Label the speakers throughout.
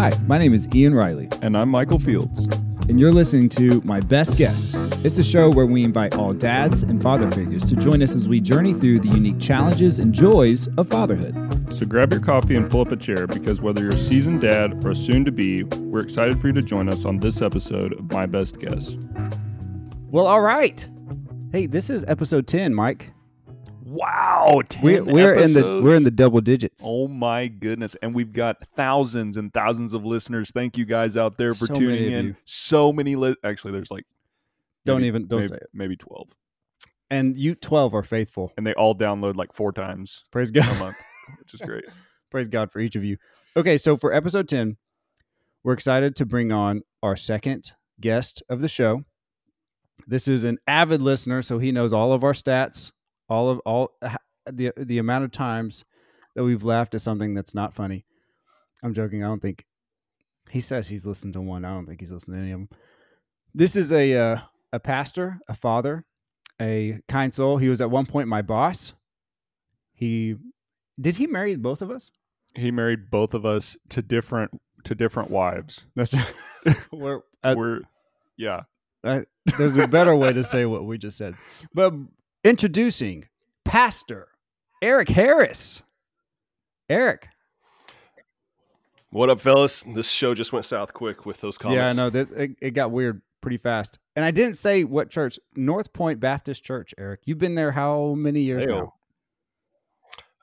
Speaker 1: Hi, my name is Ian Riley,
Speaker 2: And I'm Michael Fields.
Speaker 1: and you're listening to My Best Guess. It's a show where we invite all dads and father figures to join us as we journey through the unique challenges and joys of fatherhood.
Speaker 2: So grab your coffee and pull up a chair because whether you're a seasoned dad or a soon to be, we're excited for you to join us on this episode of My Best Guess.
Speaker 1: Well, all right. Hey, this is episode 10, Mike.
Speaker 2: Wow, 10
Speaker 1: We, we're in the we're in the double digits.
Speaker 2: Oh my goodness. And we've got thousands and thousands of listeners. Thank you guys out there for
Speaker 1: So
Speaker 2: tuning in.
Speaker 1: you.
Speaker 2: So many li- actually there's like
Speaker 1: Don't
Speaker 2: maybe-
Speaker 1: even don't
Speaker 2: maybe,
Speaker 1: say it.
Speaker 2: maybe 12.
Speaker 1: And you 12 are faithful.
Speaker 2: And they all download like four times
Speaker 1: Praise God a
Speaker 2: month, which is great.
Speaker 1: Praise God for each of you. Okay, so for episode 10, we're excited to bring on our second guest of the show. This is an avid listener, so he knows all of our stats, all of all the the amount of times that we've laughed at something that's not funny. I'm joking. I don't think he says he's listened to one. I don't think he's listened to any of them. This is a uh, a pastor, a father, a kind soul. He was at one point my boss. He did he marry both of us?
Speaker 2: He married both of us to different to different wives.
Speaker 1: That's we're, uh,
Speaker 2: We're yeah.
Speaker 1: uh, there's a better way to say what we just said. But introducing Pastor Eric Harris. Eric.
Speaker 3: What up, fellas? This show just went south quick with those comments.
Speaker 1: Yeah, I know that it, it got weird pretty fast. And I didn't say what church. North Point Baptist Church, Eric. You've been there how many years
Speaker 3: Heyo.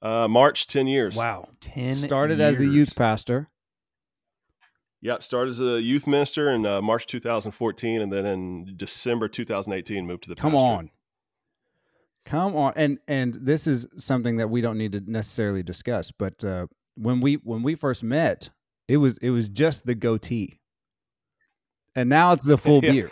Speaker 1: now?
Speaker 3: Uh, March, 10 years.
Speaker 1: Wow.
Speaker 2: 10
Speaker 1: Started as a youth pastor.
Speaker 3: Yeah, started as a youth minister in uh, March 2014, and then in December 2018 moved to the
Speaker 1: Come
Speaker 3: pastorate.
Speaker 1: on. Come on. And and this is something that we don't need to necessarily discuss, but uh, when we when we first met, it was it was just the goatee. And now it's the full
Speaker 3: Yeah.
Speaker 1: beard.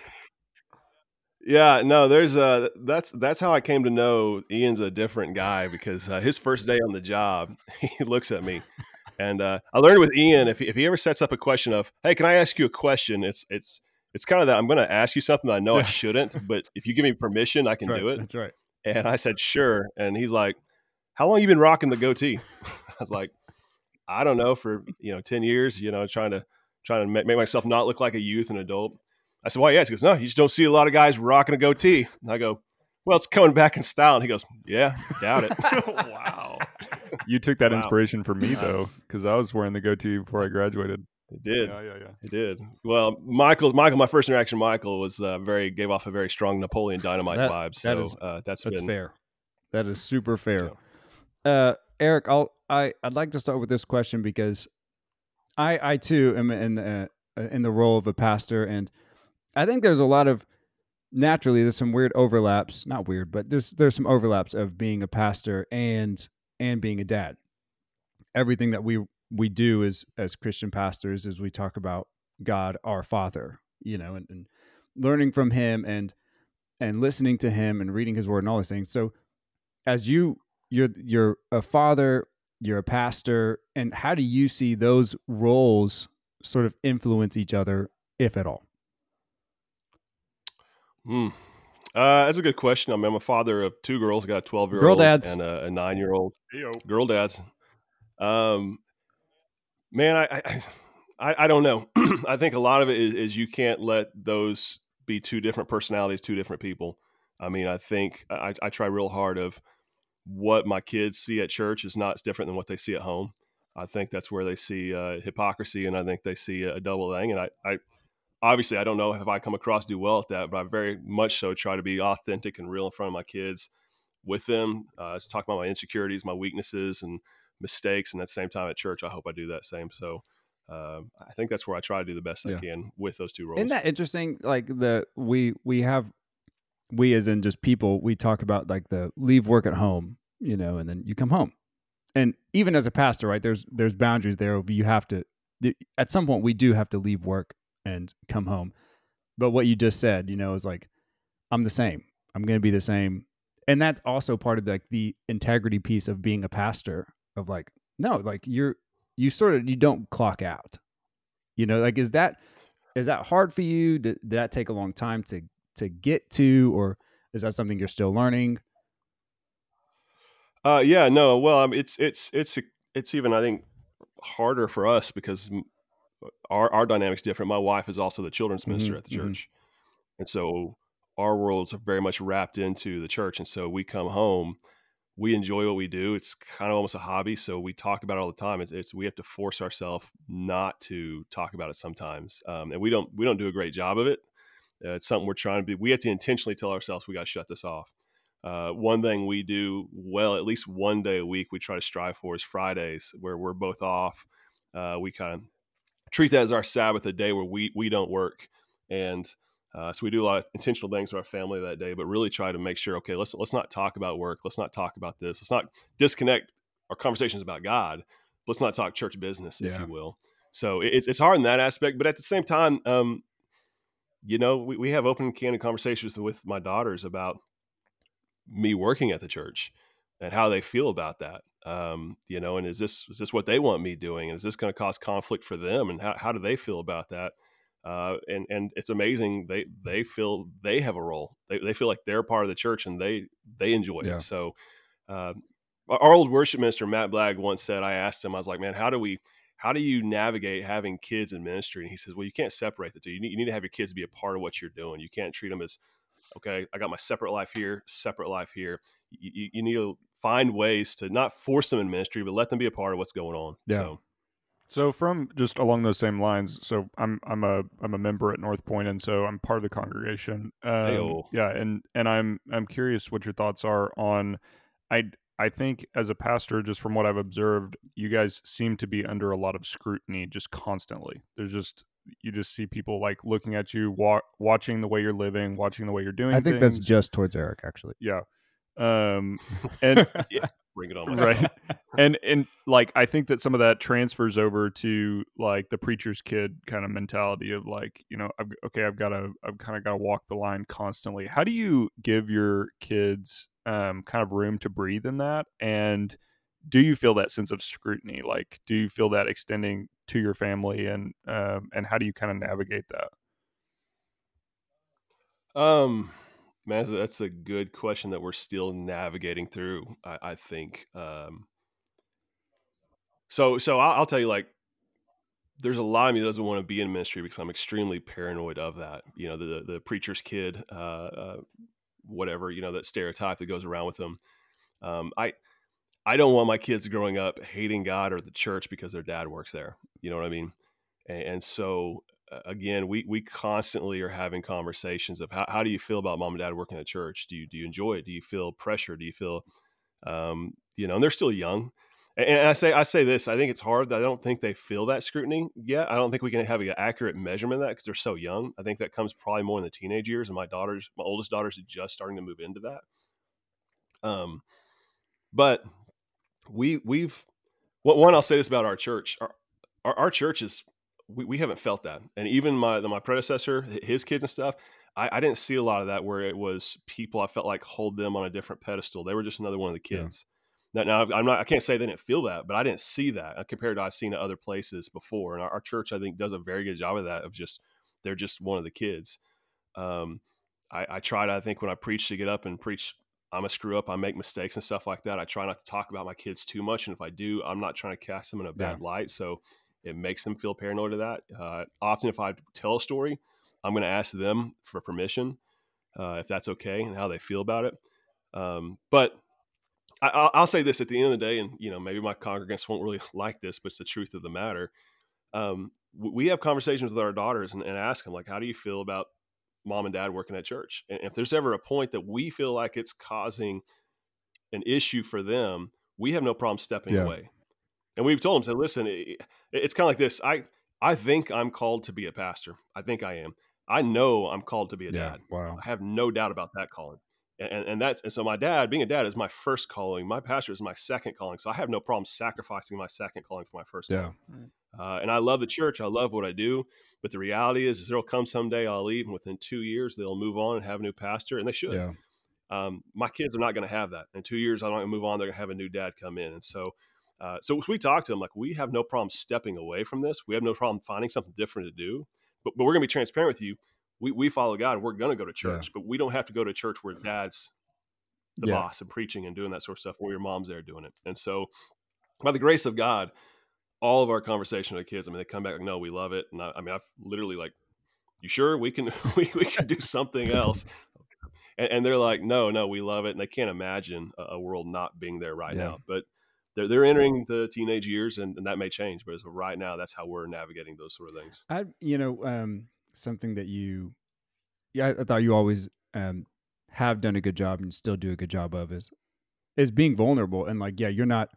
Speaker 3: Yeah, no, there's uh that's that's how I came to know Ian's a different guy because uh, his first day on the job, he looks at me, and uh, I learned with Ian if he, if he ever sets up a question of, hey, can I ask you a question? It's it's it's kind of that I'm going to ask you something that I know I shouldn't, but if you give me permission, I can
Speaker 1: That's
Speaker 3: do it.
Speaker 1: That's right.
Speaker 3: And I said, sure. And he's like, how long you been rocking the goatee? I was like, I don't know, for, you know, 10 years, you know, trying to, trying to make, make myself not look like a youth and adult. I said, why, yes. He goes, no, you just don't see a lot of guys rocking a goatee. And I go, well, it's coming back in style. And he goes, yeah, doubt it.
Speaker 2: wow. You took that
Speaker 3: Wow.
Speaker 2: inspiration from me uh, though, because I was wearing the goatee before I graduated.
Speaker 3: It did.
Speaker 2: Yeah, yeah, yeah.
Speaker 3: It did. Well, Michael, Michael, my first interaction, with Michael was uh, very, gave off a very strong Napoleon Dynamite
Speaker 1: That-
Speaker 3: vibe. So
Speaker 1: is-
Speaker 3: uh, that's
Speaker 1: That's
Speaker 3: been,
Speaker 1: fair. That is super fair. Uh, Eric, I'll I I'd like to start with this question because I I too am in uh, in the role of a pastor, and I think there's a lot of naturally there's some weird overlaps. Not weird, but there's there's some overlaps of being a pastor and and being a dad. Everything that we we do as as Christian pastors is we talk about God our Father, you know, and, and learning from Him and and listening to Him and reading His Word and all these things. So, as you you're you're a father, you're a pastor, and how do you see those roles sort of influence each other, if at all?
Speaker 3: Hmm. Uh, that's a good question. I mean, I'm a father of two girls. I got a 12 year
Speaker 1: Girl
Speaker 3: old
Speaker 1: dads.
Speaker 3: and a, a nine year old. Girl dads. Um, man, I, I, I, don't know. I think a lot of it is, is you can't let those be two different personalities, two different people. I mean, I think I, I try real hard of what my kids see at church is not different than what they see at home. I think that's where they see uh, hypocrisy, and I think they see a, double thing. And I, I, obviously, I don't know if I come across do well at that, but I very much so try to be authentic and real in front of my kids with them. Uh, talk about my insecurities, my weaknesses, and mistakes, and at the same time at church, I hope I do that same. So. Um, I think that's where I try to do the best
Speaker 1: Yeah.
Speaker 3: I can with those two roles.
Speaker 1: Isn't that interesting? Like the we we have we as in just people we talk about like the leave work at home, you know, and then you come home, and even as a pastor, right? There's there's boundaries there. You have to at some point we do have to leave work and come home. But what you just said, you know, is like I'm the same. I'm going to be the same, and that's also part of like the integrity piece of being a pastor. Of like, no, like you're you sort of you don't clock out. You know, like is that is that hard for you? Did, did that take a long time to to get to, or is that something you're still learning?
Speaker 3: Uh, yeah, no. Well, um, it's it's it's it's even I think harder for us because our our dynamic's different. My wife is also the children's minister
Speaker 1: Mhm,
Speaker 3: at the
Speaker 1: mhm.
Speaker 3: church, and so our worlds are very much wrapped into the church. And so we come home, we enjoy what we do. It's kind of almost a hobby, so we talk about it all the time. It's, it's we have to force ourselves not to talk about it sometimes, um, and we don't we don't do a great job of it. Uh, it's something we're trying to be. We have to intentionally tell ourselves we got to shut this off. Uh, one thing we do well, at least one day a week, we try to strive for is Fridays, where we're both off. Uh, we kind of treat that as our Sabbath, a day where we we don't work, and uh, so we do a lot of intentional things with our family that day. But really try to make sure, okay, let's let's not talk about work, let's not talk about this, let's not disconnect our conversations about God. Let's not talk church business, if
Speaker 1: Yeah.
Speaker 3: you will. So it- it's it's hard in that aspect, but at the same time, um, you know, we, we have open candid conversations with my daughters about me working at the church and how they feel about that. Um, you know, and is this is this what they want me doing? And is this going to cause conflict for them? And how, how do they feel about that? Uh, and and it's amazing they they feel they have a role. They, they feel like they're part of the church and they they enjoy
Speaker 1: Yeah.
Speaker 3: it. So our our old worship minister Matt Blagg once said, I asked him, I was like, man, how do we how do you navigate having kids in ministry? And he says, well, you can't separate the two. You need, you need to have your kids be a part of what you're doing. You can't treat them as okay, I got my separate life here, separate life here. You, you, you need to find ways to not force them in ministry, but let them be a part of what's going on.
Speaker 1: Yeah.
Speaker 3: So,
Speaker 2: So from just along those same lines, so I'm I'm a I'm a member at North Point, and so I'm part of the congregation. Um, yeah, and and I'm I'm curious what your thoughts are on. I I think as a pastor, just from what I've observed, you guys seem to be under a lot of scrutiny just constantly. There's just you just see people like looking at you, wa- watching the way you're living, watching the way you're doing.
Speaker 1: I think that's just towards Eric, actually.
Speaker 2: yeah. Um, and
Speaker 3: bring it on myself.
Speaker 2: right. And and like i think that some of that transfers over to like the preacher's kid kind of mentality of like you know I've, okay i've got to i've kind of got to walk the line constantly. How do you give your kids um kind of room to breathe in that? And do you feel that sense of scrutiny? Like do you feel that extending to your family and um and how do you kind of navigate that?
Speaker 3: Um, man, that's a, good question that we're still navigating through. I, I think. Um, so so I'll, I'll tell you, like, there's a lot of me that doesn't want to be in ministry because I'm extremely paranoid of that. You know, the the preacher's kid, uh, uh, whatever. You know, that stereotype that goes around with them. Um, I I don't want my kids growing up hating God or the church because their dad works there. You know what I mean? And, and so again, we we constantly are having conversations of how, how do you feel about mom and dad working at church? Do you do you enjoy it? Do you feel pressure? Do you feel um, you know? And they're still young. And, I say I say this. I think it's hard. That I don't think they feel that scrutiny yet. I don't think we can have an accurate measurement of that because they're so young. I think that comes probably more in the teenage years. And my daughters, my oldest daughters, are just starting to move into that. Um, but we we've one I'll say this about our church. Our our, our church is we, we haven't felt that, and even my my predecessor, his kids and stuff. I, I didn't see a lot of that where it was people I felt like hold them on a different pedestal. They were just another one of the
Speaker 1: Yeah.
Speaker 3: kids. Now, now I'm not. I can't say they didn't feel that, but I didn't see that uh, compared to I've seen at other places before. And our, our church, I think, does a very good job of that. Of just they're just one of the kids. Um, I, I tried. I think when I preach to get up and preach I'm a screw up. I make mistakes and stuff like that. I try not to talk about my kids too much, and if I do, I'm not trying to cast them in a bad light. So it makes them feel paranoid of that. Uh, often, if I tell a story, I'm going to ask them for permission uh, if that's okay and how they feel about it. Um, but I, I'll, I'll say this at the end of the day, and you know maybe my congregants won't really like this, but it's the truth of the matter. Um, we have conversations with our daughters and, and ask them like, how do you feel about mom and dad working at church. And if there's ever a point that we feel like it's causing an issue for them, we have no problem stepping
Speaker 1: Yeah.
Speaker 3: away. And we've told him, say, listen, it, it's kind of like this. I I think I'm called to be a pastor. I think I am. I know I'm called to be a
Speaker 1: Yeah.
Speaker 3: dad.
Speaker 1: Wow.
Speaker 3: I have no doubt about that calling. And, and, and that's and so my dad, being a dad, is my first calling. My pastor is my second calling. So I have no problem sacrificing my second calling for my first
Speaker 1: Yeah.
Speaker 3: calling. Uh, and I love the church. I love what I do. But the reality is, is there'll come someday I'll leave, and within two years they'll move on and have a new pastor, and they should.
Speaker 1: Yeah.
Speaker 3: Um, my kids are not going to have that. In two years, I'm not going to move on. They're going to have a new dad come in, and so, uh, so we talk to them like we have no problem stepping away from this. We have no problem finding something different to do. But but we're going to be transparent with you. We we follow God. We're going to go to
Speaker 1: Yeah.
Speaker 3: church, but we don't have to go to church where dad's the
Speaker 1: Yeah.
Speaker 3: boss and preaching and doing that sort of stuff, where your mom's there doing it. And so, by the grace of God, all of our conversation with the kids, I mean, they come back like, no, we love it. And I, I mean, I've literally like, you sure we can, we, we can do something else? And, and, they're like, no, no, we love it. And they can't imagine a, a world not being there right yeah. now. But they're, they're entering the teenage years and, and that may change. But as of right now, that's how we're navigating those sort of things.
Speaker 1: I, you know, um, something that you, yeah, I thought you always um, have done a good job and still do a good job of is, is being vulnerable. And like, yeah, you're not,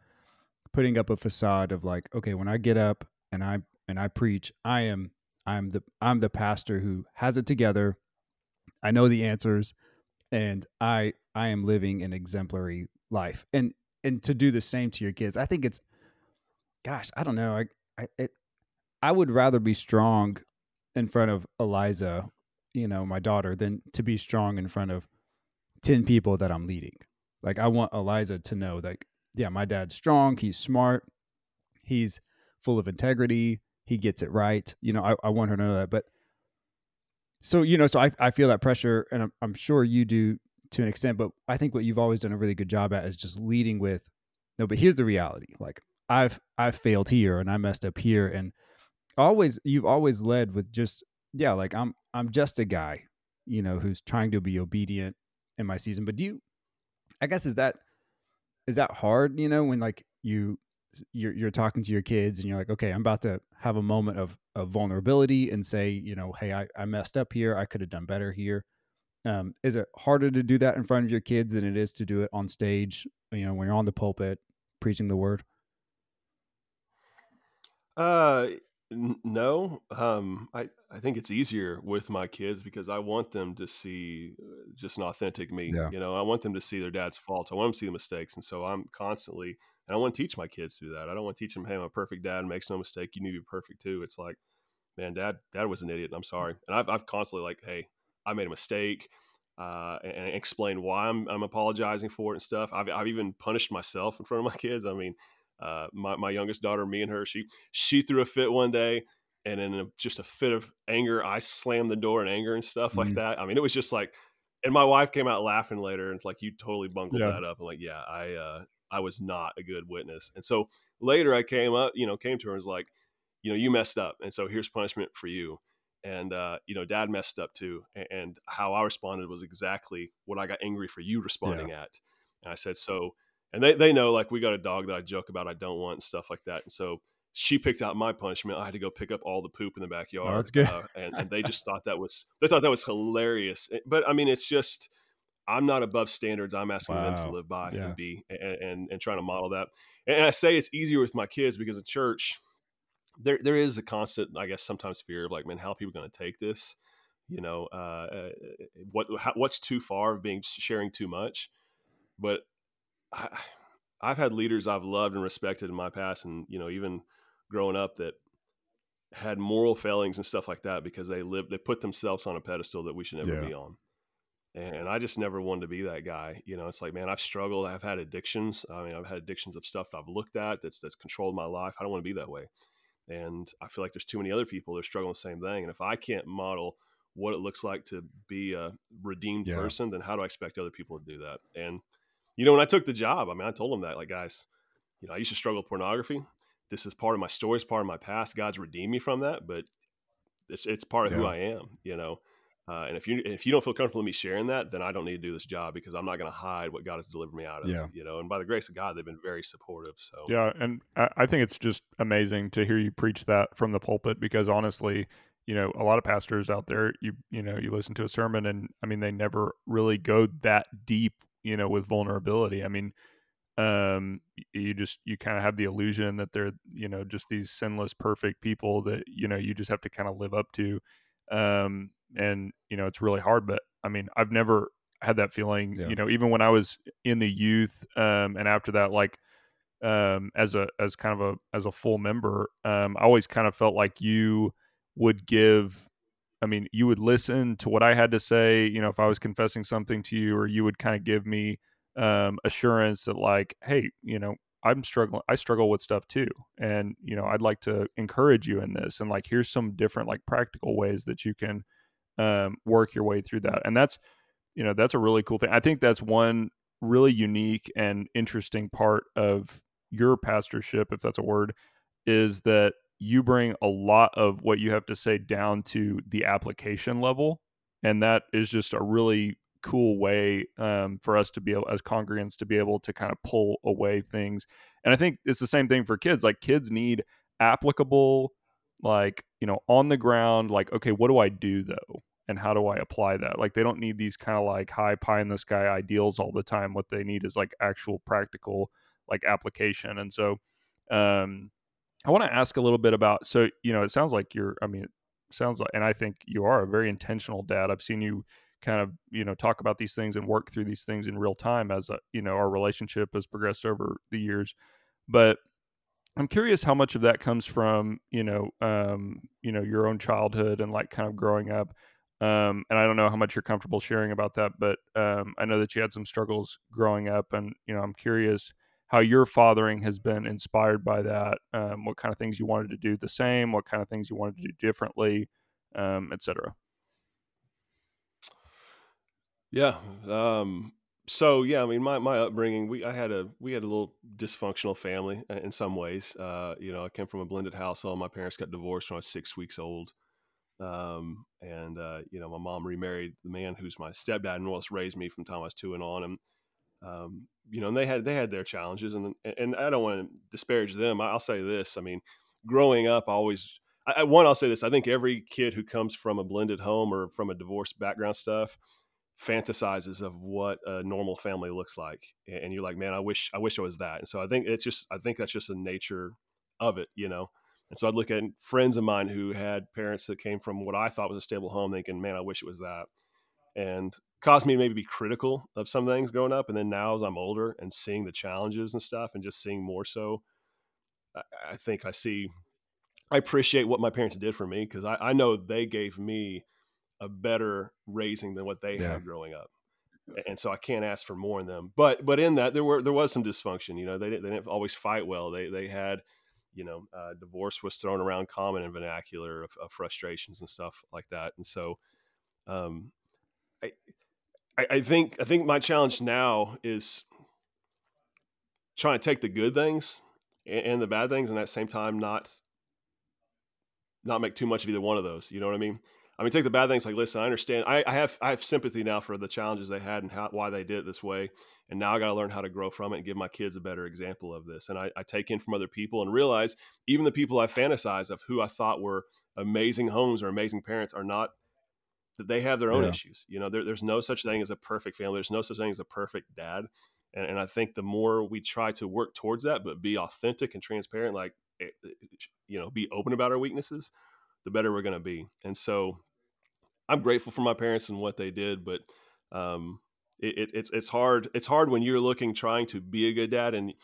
Speaker 1: putting up a facade of like, okay, when I get up and I and I preach, I am I'm the I'm the pastor who has it together. I know the answers and I I am living an exemplary life. And and to do the same to your kids. I think it's gosh, I don't know. I I it, I would rather be strong in front of Eliza, you know, my daughter, than to be strong in front of 10 people that I'm leading. Like I want Eliza to know that yeah, my dad's strong. He's smart. He's full of integrity. He gets it right. You know, I, I want her to know that. But so, you know, so I, I feel that pressure and I'm, I'm sure you do to an extent, but I think what you've always done a really good job at is just leading with, no, but here's the reality. Like I've, I've failed here and I messed up here. And always, you've always led with just, yeah, like I'm, I'm just a guy, you know, who's trying to be obedient in my season. But do you, I guess, is that, is that hard you know when like you you're, you're talking to your kids and you're like okay i'm about to have a moment of, of vulnerability and say you know hey i, I messed up here i could have done better here um, is it harder to do that in front of your kids than it is to do it on stage you know when you're on the pulpit preaching the word
Speaker 3: uh no, um, I I think it's easier with my kids because I want them to see uh, just an authentic me. Yeah. You know, I want them to see their dad's faults. I want them to see the mistakes, and so I'm constantly and I want to teach my kids to do that. I don't want to teach them, hey, I'm a perfect dad, makes no mistake. You need to be perfect too. It's like, man, dad, dad was an idiot, and I'm sorry. And I've I've constantly like, hey, I made a mistake. Uh, and, and explain why I'm, I'm apologizing for it and stuff. I've, I've even punished myself in front of my kids. I mean, uh, my, my youngest daughter, me and her, she she threw a fit one day, and in a, just a fit of anger, I slammed the door in anger and stuff mm-hmm. like that. I mean, it was just like, and my wife came out laughing later, and it's like you totally bungled yeah. that up. I'm like, yeah, I uh, I was not a good witness. And so later, I came up, you know, came to her and was like, you know, you messed up, and so here's punishment for you. And uh, you know, Dad messed up too, and, how I responded was exactly what I got angry for you responding yeah. at. And I said, so and they, they know like we got a dog that I joke about I don't want and stuff like that. And so she picked out my punishment. I had to go pick up all the poop in the oh, backyard.
Speaker 1: Oh, that's good.
Speaker 3: Uh, and, and they just thought that was they thought that was hilarious. Eh, but I mean, it's just I'm not above standards. I'm asking wow. them to live by yeah. and be and, and, and trying to model that. And I say it's easier with my kids because in church there there is a constant, I guess, sometimes fear of like, man, how are people going to take this? You know, uh, uh what how, what's too far of being sharing too much? But I, I've had leaders I've loved and respected in my past, and you know, even growing up, that had moral failings and stuff like that because they lived, they put themselves on a pedestal that we should never yeah. be on. And I just never wanted to be that guy. You know, it's like, man, I've struggled. I've had addictions. I mean, I've had addictions of stuff I've looked at that's that's controlled my life. I don't want to be that way. And I feel like there's too many other people that are struggling the same thing. And if I can't model what it looks like to be a redeemed yeah. person, then how do I expect other people to do that? And you know, when I took the job, I mean, I told them that, like, guys, you know, I used to struggle with pornography. This is part of my story, it's part of my past. God's redeemed me from that, but it's it's part of yeah. who I am, you know. Uh, and if you if you don't feel comfortable with me sharing that, then I don't need to do this job because I'm not going to hide what God has delivered me out of. Yeah. You know, and by the grace of God, they've been very supportive. So
Speaker 2: yeah, and I, I think it's just amazing to hear you preach that from the pulpit because honestly, you know, a lot of pastors out there, you you know, you listen to a sermon and I mean, they never really go that deep you know, with vulnerability. I mean, um, you just you kind of have the illusion that they're you know just these sinless, perfect people that you know you just have to kind of live up to, um, and you know it's really hard. But I mean, I've never had that feeling. Yeah. You know, even when I was in the youth, um, and after that, like um, as a as kind of a as a full member, um, I always kind of felt like you would give I mean, you would listen to what I had to say, you know, if I was confessing something to you, or you would kind of give me um, assurance that, like, hey, you know, I'm struggling, I struggle with stuff too. And, you know, I'd like to encourage you in this. And, like, here's some different, like, practical ways that you can um, work your way through that. And that's, you know, that's a really cool thing. I think that's one really unique and interesting part of your pastorship, if that's a word, is that you bring a lot of what you have to say down to the application level and that is just a really cool way um, for us to be able as congregants to be able to kind of pull away things. And i think it's the same thing for kids like kids need applicable like you know on the ground like okay what do i do though? And how do i apply that? Like they don't need these kind of like high pie in the sky ideals all the time. What they need is like actual practical like application. And so um i want to ask a little bit about so you know it sounds like you're i mean it sounds like and i think you are a very intentional dad. I've seen you kind of you know talk about these things and work through these things in real time as a you know our relationship has progressed over the years. But i'm curious how much of that comes from you know um you know your own childhood and like kind of growing up. Um and i don't know how much you're comfortable sharing about that but um i know that you had some struggles growing up and you know i'm curious how your fathering has been inspired by that um, what kind of things you wanted to do the same what kind of things you wanted to do differently um, etc
Speaker 3: Yeah. Um, so yeah, I mean, my, my upbringing, we I had a we had a little dysfunctional family uh, in some ways. Uh, you know, I came from a blended household. My parents got divorced when I was six weeks old, um, and uh, you know, my mom remarried the man who's my stepdad and was raised me from time I was two and on. And um, you know, and they had they had their challenges, and and I don't want to disparage them. I'll say this: I mean, growing up, I always I, one I'll say this: I think every kid who comes from a blended home or from a divorced background stuff fantasizes of what a normal family looks like and you're like man i wish i wish i was that. And so i think it's just i think that's just the nature of it you know? And so i'd look at friends of mine who had parents that came from what i thought was a stable home thinking man i wish it was that. And caused me to maybe be critical of some things growing up and then now as i'm older and seeing the challenges and stuff and just seeing more so i, I think i see i appreciate what my parents did for me because I, I know they gave me a better raising than what they yeah. had growing up and so I can't ask for more in them. But but in that there were there was some dysfunction. You know, they, didn't, they didn't always fight well. They they had, you know, uh, divorce was thrown around common in vernacular of, of, frustrations and stuff like that. And so, um, I, I I think I think my challenge now is trying to take the good things and, and the bad things, and at the same time not not make too much of either one of those. You know what I mean? I mean, take the bad things like, listen, I understand. I, I have I have sympathy now for the challenges they had and how why they did it this way, and now I got to learn how to grow from it and give my kids a better example of this. And I, I take in from other people and realize even the people I fantasize of who I thought were amazing homes or amazing parents are not that they have their own yeah. issues. You know, there, there's no such thing as a perfect family. There's no such thing as a perfect dad. And, and I think the more we try to work towards that, but be authentic and transparent, like, eh, eh, you know, be open about our weaknesses, the better we're going to be. And so I'm grateful for my parents and what they did, but um, it, it, it's it's hard. It's hard when you're looking trying to be a good dad, and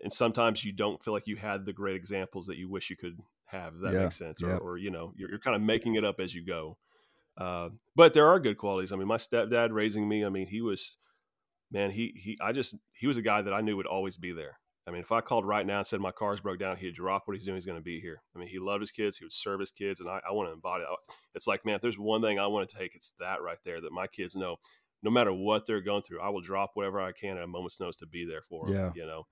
Speaker 3: and sometimes you don't feel like you had the great examples that you wish you could have. If that yeah, makes sense, or, yeah. or you know, you're, you're, kind of making it up as you go. Uh, but there are good qualities. I mean, my stepdad raising me. I mean, he was man. He he. I just he was a guy that I knew would always be there. I mean, if I called right now and said my car's broke down, he'd drop what he's doing. He's going to be here. I mean, he loved his kids. He would serve his kids, and I, I want to embody it. It's like, man, if there's one thing I want to take, it's that right there. That my kids know, no matter what they're going through, I will drop whatever I can at a moment's notice to be there for them. Yeah. You know,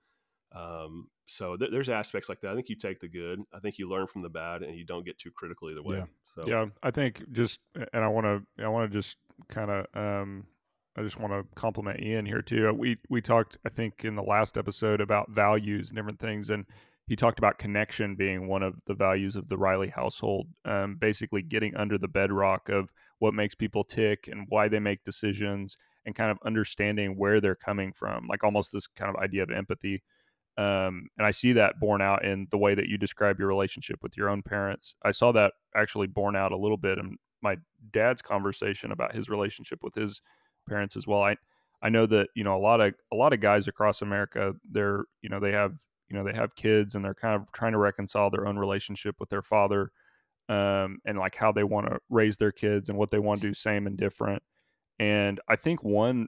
Speaker 3: um, so th- there's aspects like that. I think you take the good. I think you learn from the bad, and you don't get too critical either way.
Speaker 2: Yeah.
Speaker 3: So
Speaker 2: yeah, I think just, and I want to, I want to just kind of um, I just want to compliment Ian here too. Uh, we we talked, I think, in the last episode about values and different things, and he talked about connection being one of the values of the Riley household. Um, basically, getting under the bedrock of what makes people tick and why they make decisions, and kind of understanding where they're coming from, like almost this kind of idea of empathy. Um, and I see that borne out in the way that you describe your relationship with your own parents. I saw that actually borne out a little bit in my dad's conversation about his relationship with his parents as well. I I know that you know a lot of a lot of guys across America. They're you know they have you know they have kids and they're kind of trying to reconcile their own relationship with their father, um, and like how they want to raise their kids and what they want to do same and different. And I think one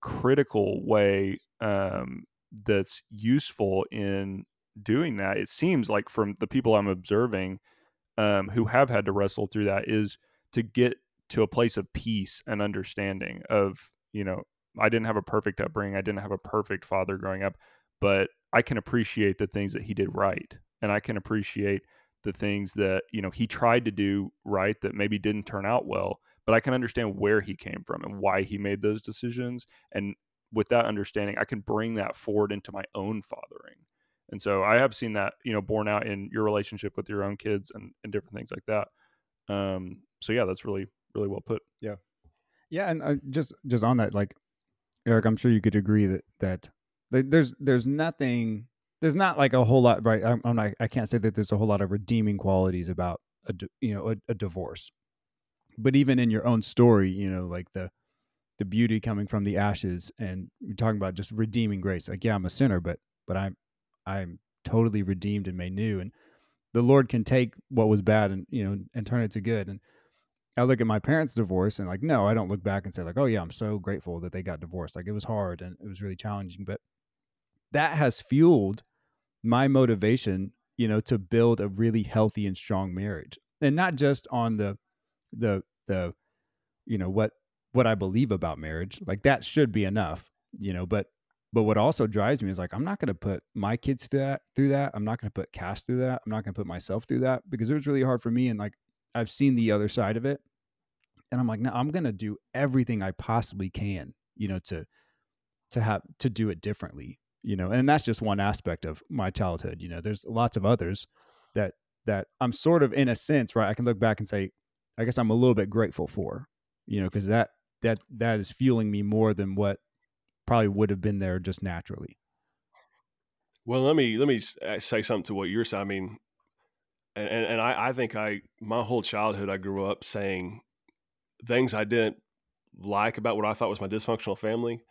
Speaker 2: critical way um, that's useful in doing that, it seems like from the people I'm observing um, who have had to wrestle through that, is to get to a place of peace and understanding of you know i didn't have a perfect upbringing i didn't have a perfect father growing up but i can appreciate the things that he did right and I can appreciate the things that you know he tried to do right that maybe didn't turn out well but i can understand where he came from and why he made those decisions and with that understanding i can bring that forward into my own fathering. And so i have seen that you know borne out in your relationship with your own kids and, and different things like that. Um so yeah that's really really well put.
Speaker 1: Yeah. Yeah and uh, just just on that like eric i'm sure you could agree that that there's there's nothing there's not like a whole lot right? I'm, not i can't say that there's a whole lot of redeeming qualities about a you know a, a, divorce. But even in your own story you know like the the beauty coming from the ashes and you're talking about just redeeming grace. Like yeah i'm a sinner but but i'm i'm totally redeemed and made new. And the lord can take what was bad and you know and turn it to good. And i look at my parents divorce and like no i don't look back and say like oh yeah i'm so grateful that they got divorced like it was hard and it was really challenging but that has fueled my motivation, you know, to build a really healthy and strong marriage. And not just on the the the you know what what I believe about marriage. Like that should be enough, you know, but but what also drives me is like I'm not going to put my kids through that through that. I'm not going to put Cass through that. I'm not going to put myself through that because it was really hard for me and like I've seen the other side of it. And I'm like, no, I'm to do everything I possibly can, you know, to to have to do it differently you know and that's just one aspect of my childhood you know there's lots of others that that i'm sort of in a sense right i can look back and say i guess i'm a little bit grateful for you know because that that that is fueling me more than what probably would have been there just naturally
Speaker 3: well let me let me uh, say something to what you're saying i mean and, and, and I, I think i my whole childhood i grew up saying things i didn't like about what i thought was my dysfunctional family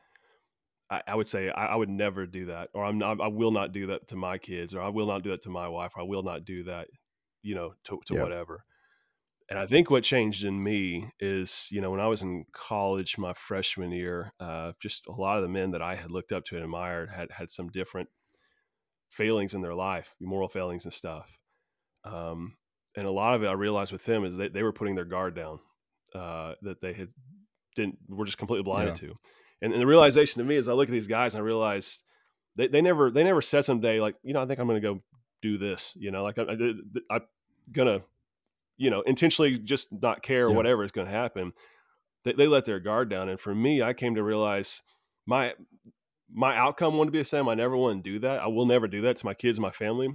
Speaker 3: I, I would say I, I, would never do that, or I'm not, I will not do that to my kids, or I will not do that to my wife, or I will not do that, you know, to, to whatever. And I think what changed in me is, you know, when I was in college, my freshman year, uh, just a lot of the men that I had looked up to and admired had had some different failings in their life, moral failings and stuff. Um, and a lot of it I realized with them is they, they were putting their guard down, uh, that they had didn't were just completely blinded yeah. to. And, and the realization to me is I look at these guys and I realize they, they never they never said someday like you know I think I'm going to go do this you know like I, I, am gonna you know intentionally just not care yeah. whatever is going to happen. They, they let their guard down, and for me, I came to realize my my outcome wanted to be the same. I never want to do that. I will never do that to my kids and my family.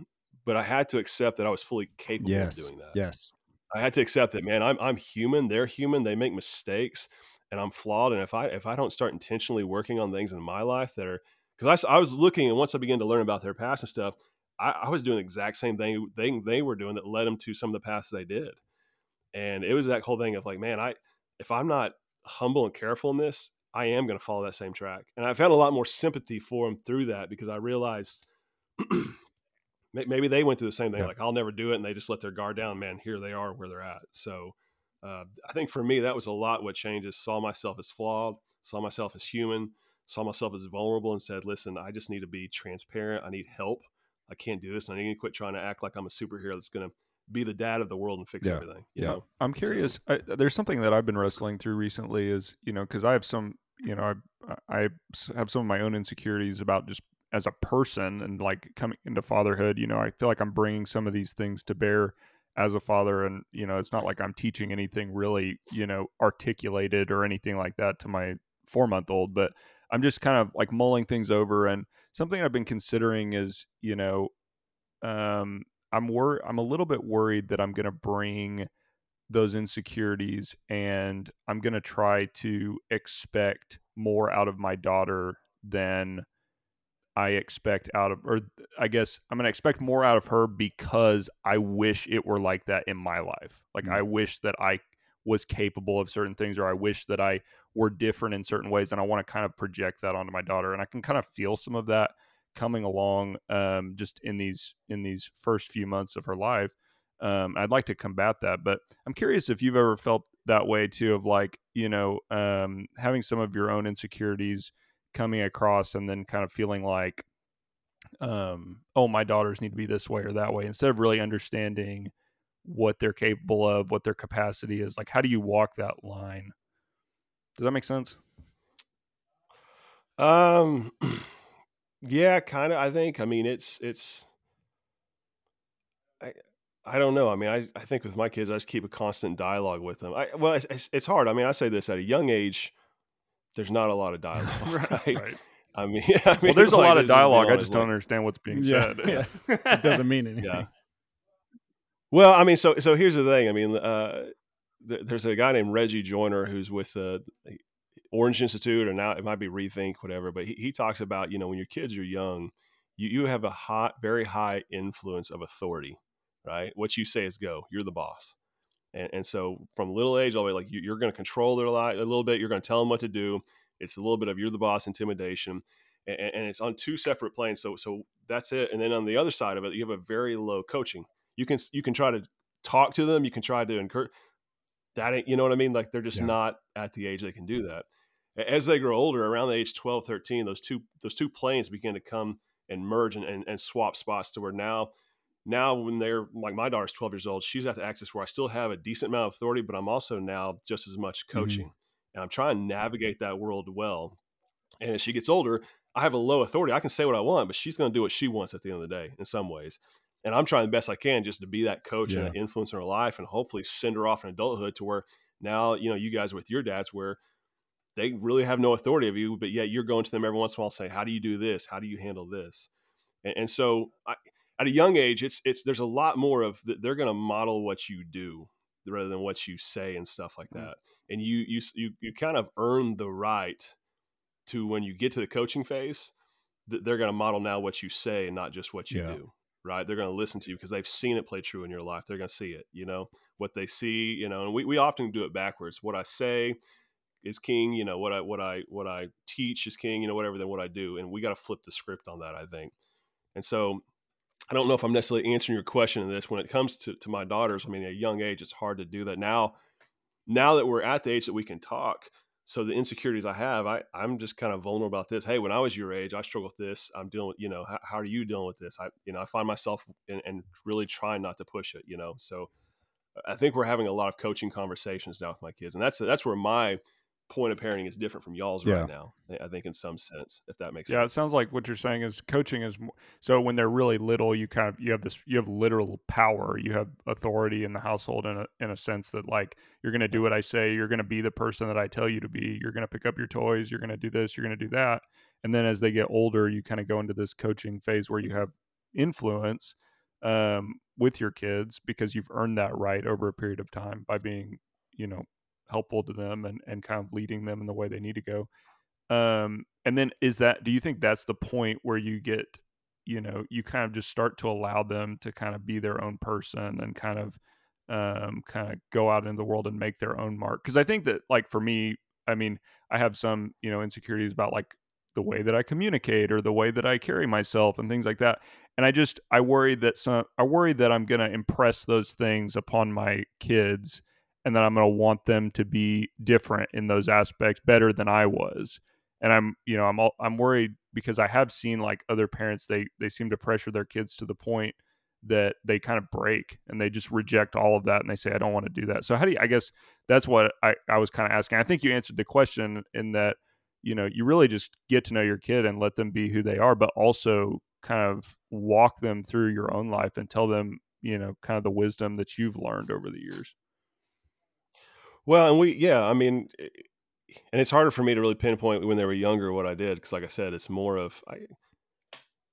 Speaker 3: But I had to accept that I was fully capable
Speaker 1: yes.
Speaker 3: of doing that.
Speaker 1: Yes.
Speaker 3: I had to accept that, man. I'm I'm human. They're human. They make mistakes and I'm flawed. And if I if I don't start intentionally working on things in my life that are because I, I was looking and once I began to learn about their past and stuff, I, I was doing the exact same thing they they were doing that led them to some of the paths they did. And it was that whole thing of like, man, I if I'm not humble and careful in this, I am going to follow that same track. And I found a lot more sympathy for them through that because I realized maybe they went through the same thing. Yeah. Like I'll never do it, and they just let their guard down. Man, here they are where they're at. So uh, I think for me, that was a lot what changes. Saw myself as flawed, saw myself as human, saw myself as vulnerable, and said, listen, I just need to be transparent. I need help. I can't do this. And I need to quit trying to act like I'm a superhero that's going to be the dad of the world and fix
Speaker 1: yeah.
Speaker 3: everything.
Speaker 2: yeah.
Speaker 3: Know?
Speaker 2: I'm curious. So, I, there's something that I've been wrestling through recently is, you know, because I have some, you know, I, I have some of my own insecurities about just as a person and like coming into fatherhood, you know, I feel like I'm bringing some of these things to bear as a father and you know it's not like i'm teaching anything really you know articulated or anything like that to my four month old but i'm just kind of like mulling things over and something i've been considering is you know um i'm wor- i'm a little bit worried that i'm going to bring those insecurities and i'm going to try to expect more out of my daughter than I expect out of, or I guess I'm going to expect more out of her because I wish it were like that in my life. Like, mm-hmm. I wish that I was capable of certain things, or I wish that I were different in certain ways. And I want to kind of project that onto my daughter. And I can kind of feel some of that coming along um, just in these in these first few months of her life. Um, I'd like to combat that, but I'm curious if you've ever felt that way too, of like you know um, having some of your own insecurities coming across and then kind of feeling like um oh my daughters need to be this way or that way instead of really understanding what they're capable of what their capacity is like how do you walk that line does that make sense
Speaker 3: um yeah kind of i think i mean it's it's I, I don't know. I mean, I, I think with my kids, I just keep a constant dialogue with them. I, well, it's, it's hard. I mean, I say this at a young age, there's not a lot of dialogue. right. right. I mean, I mean,
Speaker 2: well, there's a like, lot of dialogue. I just don't understand what's being
Speaker 1: yeah,
Speaker 2: said.
Speaker 1: Yeah. it doesn't mean anything. Yeah.
Speaker 3: Well, I mean, so so here's the thing. I mean, uh, th- there's a guy named Reggie Joiner who's with uh, Orange Institute, or now it might be Rethink, whatever. But he, he talks about you know when your kids are young, you you have a hot, very high influence of authority, right? What you say is go. You're the boss. And, and so from little age all the way, like you, are going to control their life a little bit. You're going to tell them what to do. It's a little bit of you're the boss intimidation, and, and, it's on two separate planes. So so that's it. And then on the other side of it, you have a very low coaching. You can you can try to talk to them. You can try to encourage. That ain't you know what I mean. Like they're just yeah. not at the age they can do that. As they grow older, around the age 12, 13, those two those two planes begin to come and merge and, and, and swap spots to where now now when they're like my daughter's 12 years old she's at the access where i still have a decent amount of authority but i'm also now just as much mm-hmm. coaching mm-hmm. and i'm trying to navigate that world well and as she gets older i have a low authority i can say what i want but she's going to do what she wants at the end of the day in some ways and i'm trying the best i can just to be that coach yeah. and that influence in her life and hopefully send her off in adulthood to where now you know you guys with your dads where they really have no authority of you but yet you're going to them every once in a while saying how do you do this how do you handle this and, and so I, at a young age, it's it's there's a lot more of they're going to model what you do rather than what you say and stuff like mm-hmm. that. And you you you you kind of earn the right to when you get to the coaching phase, they're going to model now what you say and not just what you yeah. do. Right? They're going to listen to you because they've seen it play true in your life. They're going to see it. You know what they see. You know, and we we often do it backwards. What I say is king. You know what I what I what I teach is king. You know whatever than what I do, and we got to flip the script on that. I think. And so I don't know if I'm necessarily answering your question in this. When it comes to, to my daughters, I mean, at a young age, it's hard to do that. Now, now that we're at the age that we can talk, so the insecurities I have, I, I'm just kind of vulnerable about this. Hey, when I was your age, I struggled with this. I'm dealing with, you know, how, how are you dealing with this? I, you know, I find myself and really trying not to push it, you know? So I think we're having a lot of coaching conversations now with my kids. And that's, that's where my point of parenting is different from y'all's yeah. right now. I think in some sense, if that makes
Speaker 2: yeah,
Speaker 3: sense.
Speaker 2: Yeah, it sounds like what you're saying is coaching is more, so when they're really little, you kind of you have this you have literal power, you have authority in the household in a in a sense that like you're going to do what I say, you're going to be the person that I tell you to be, you're going to pick up your toys, you're going to do this, you're going to do that, and then as they get older, you kind of go into this coaching phase where you have influence um, with your kids because you've earned that right over a period of time by being you know helpful to them and, and kind of leading them in the way they need to go. Um, and then is that, do you think that's the point where you get, you know, you kind of just start to allow them to kind of be their own person and kind of, um, kind of go out into the world and make their own mark? Cause I think that like for me, I mean, I have some, you know, insecurities about like the way that I communicate or the way that I carry myself and things like that. And I just I worry that some I worry that I'm going to impress those things upon my kids and then I'm going to want them to be different in those aspects better than I was. And I'm, you know, I'm all, I'm worried because I have seen like other parents they they seem to pressure their kids to the point that they kind of break and they just reject all of that and they say I don't want to do that. So how do you I guess that's what I I was kind of asking. I think you answered the question in that you know, you really just get to know your kid and let them be who they are but also kind of walk them through your own life and tell them, you know, kind of the wisdom that you've learned over the years.
Speaker 3: Well, and we, yeah, I mean, eh, and it's harder for me to really pinpoint when they were younger what I did because, like I said, it's more of I,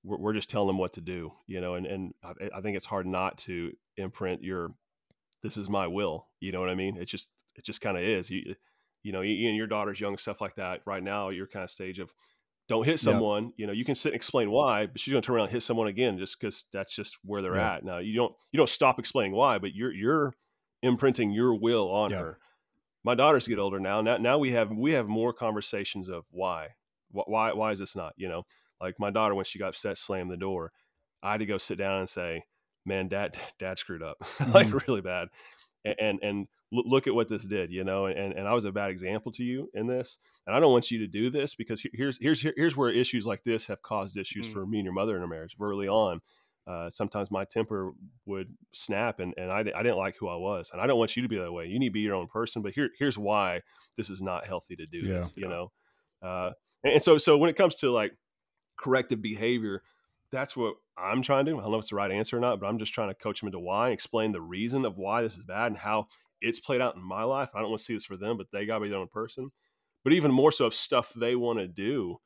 Speaker 3: we're, we're, just telling them what to do, you know, and and I, I, think it's hard not to imprint your this is my will, you know what I mean? It just it just kind of is. You you know, you and your daughter's young stuff like that. Right now, you're kind of stage of don't hit someone. Yep. You know, you can sit and explain why, but she's going to turn around and hit someone again just because that's just where they're yep. at. Now, you don't you don't stop explaining why, but you're you're imprinting your will on yep. her my daughters get older now. Now, now we have we have more conversations of why, why, why is this not? You know, like my daughter when she got upset, slammed the door. I had to go sit down and say, "Man, dad, dad screwed up, mm-hmm. like really bad," and, and and look at what this did, you know. And and I was a bad example to you in this, and I don't want you to do this because here's here's here's where issues like this have caused issues mm-hmm. for me and your mother in our marriage early on uh, sometimes my temper would snap and, and I, I didn't like who I was. And I don't want you to be that way. You need to be your own person. But here, here's why this is not healthy to do yeah. this, you know? Uh, and, and, so, so when it comes to like corrective behavior, that's what I'm trying to do. I don't know if it's the right answer or not, but I'm just trying to coach them into why and explain the reason of why this is bad and how it's played out in my life. I don't want to see this for them, but they got to be their own person. But even more so, if stuff they want to do,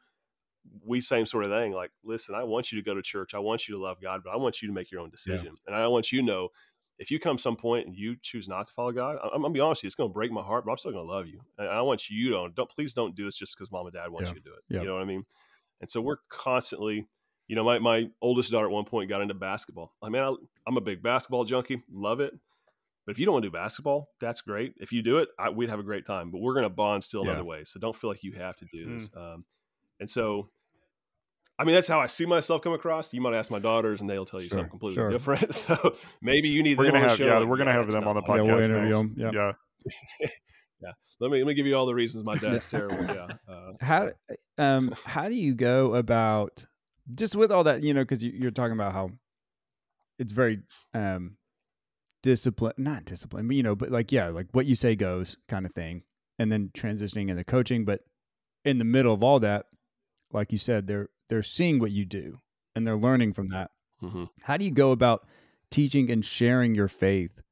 Speaker 3: we same sort of thing. Like, listen, I want you to go to church. I want you to love God, but I want you to make your own decision. Yeah. And I want you to know if you come some point and you choose not to follow God, I'm, I'm gonna be honest with you, it's gonna break my heart, but I'm still gonna love you. And I want you to don't please don't do this just because mom and dad want yeah. you to do it. Yeah. You know what I mean? And so we're constantly, you know, my, my oldest daughter at one point got into basketball. I mean, I, I'm a big basketball junkie, love it. But if you don't want to do basketball, that's great. If you do it, I, we'd have a great time. But we're going to bond still in yeah. other ways. So don't feel like you have to do this. Mm. Um, and so, I mean, that's how I see myself come across. You might ask my daughters, and they'll tell you sure, something completely sure. different. So maybe you need.
Speaker 2: We're
Speaker 3: gonna
Speaker 2: have,
Speaker 3: yeah,
Speaker 2: like, we're gonna have them on the podcast. Yeah, we'll interview them.
Speaker 1: Yeah.
Speaker 2: yeah.
Speaker 3: yeah. Let me let me give you all the reasons my dad's terrible. Yeah. Uh,
Speaker 1: how um how do you go about just with all that you know because you, you're talking about how it's very um discipline, not discipline, but you know, but like, yeah, like what you say goes kind of thing. And then transitioning into coaching. But in the middle of all that, like you said, they're, they're seeing what you do and they're learning from that. Mm-hmm. How do you go about teaching and sharing your faith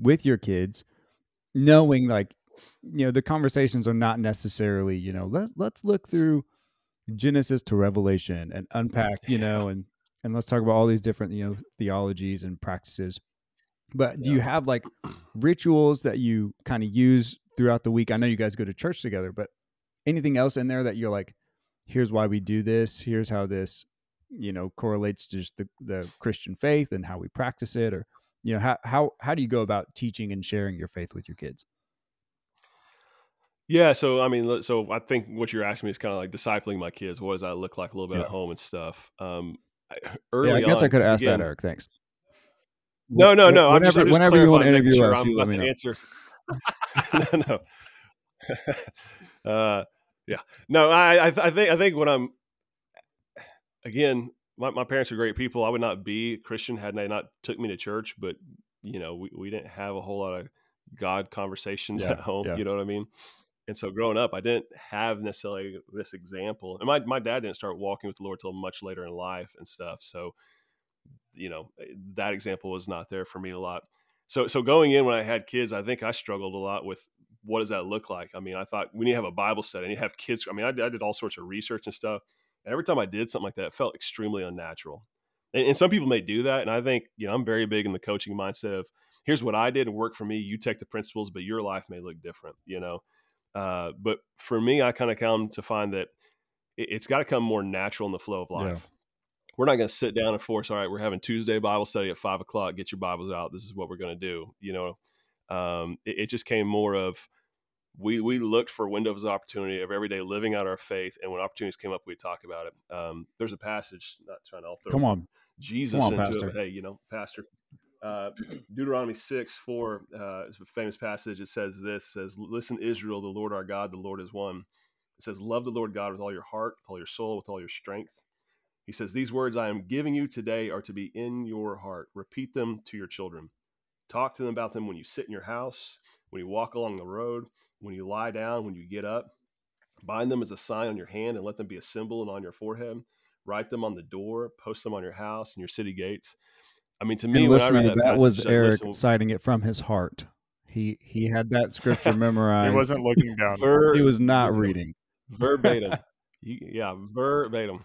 Speaker 1: with your kids, knowing like, you know, the conversations are not necessarily, you know, let's, let's look through Genesis to Revelation and unpack, you know, and, and let's talk about all these different, you know, theologies and practices. But do yeah. you have like rituals that you kind of use throughout the week? I know you guys go to church together, but anything else in there that you're like, here's why we do this, here's how this, you know, correlates to just the, the Christian faith and how we practice it, or you know, how how how do you go about teaching and sharing your faith with your kids?
Speaker 3: Yeah, so I mean, so I think what you're asking me is kind of like discipling my kids. What does that look like a little bit yeah. at home and stuff? Um,
Speaker 1: early yeah, I guess on, I could ask again, that, Eric. Thanks.
Speaker 3: No, no, no.
Speaker 1: Whenever, I'm just, I'm just whenever you want to interview sure us,
Speaker 3: I'm about to answer. no, no. Uh, yeah, no. I, I, I think, I think when I'm again, my, my parents are great people. I would not be Christian had they not took me to church. But you know, we, we didn't have a whole lot of God conversations yeah, at home. Yeah. You know what I mean? And so growing up, I didn't have necessarily this example. And my, my dad didn't start walking with the Lord till much later in life and stuff. So you know eh, that example was not there for me a lot. So so going in when I had kids, I think I struggled a lot with what does that look like. I mean, I thought we need to have a Bible study and you have kids. I mean, I, I, did all sorts of research and stuff. And every time I did something like that, it felt extremely unnatural. And, and some people may do that, and I think you know I'm very big in the coaching mindset of here's what I did and worked for me. You take the principles, but your life may look different. You know, uh, but for me, I kind of come to find that it, has got to come more natural in the flow of life. Yeah we're not going to sit down and force all right we're having tuesday bible study at five o'clock get your bibles out this is what we're going to do you know um, it, it, just came more of we we looked for windows of opportunity of every day living out our faith and when opportunities came up we talk about it um, there's a passage not trying to alter.
Speaker 1: come on
Speaker 3: jesus
Speaker 1: come
Speaker 3: on,
Speaker 1: into pastor.
Speaker 3: it hey you know pastor uh, Deuteronomy 6 4 uh, is a famous passage. It says this says, Listen, Israel, the Lord our God, the Lord is one. It says, Love the Lord God with all your heart, with all your soul, with all your strength. He says, These words I am giving you today are to be in your heart. Repeat them to your children. Talk to them about them when you sit in your house, when you walk along the road, when you lie down, when you get up. Bind them as a sign on your hand and let them be a symbol and on your forehead. Write them on the door, post them on your house and your city gates. I mean, to me,
Speaker 1: and
Speaker 3: when I read that,
Speaker 1: that was Eric
Speaker 3: listen,
Speaker 1: citing it from his heart. He he had that scripture memorized.
Speaker 2: he wasn't looking down.
Speaker 1: Ver- he was not reading
Speaker 3: verbatim. yeah, verbatim.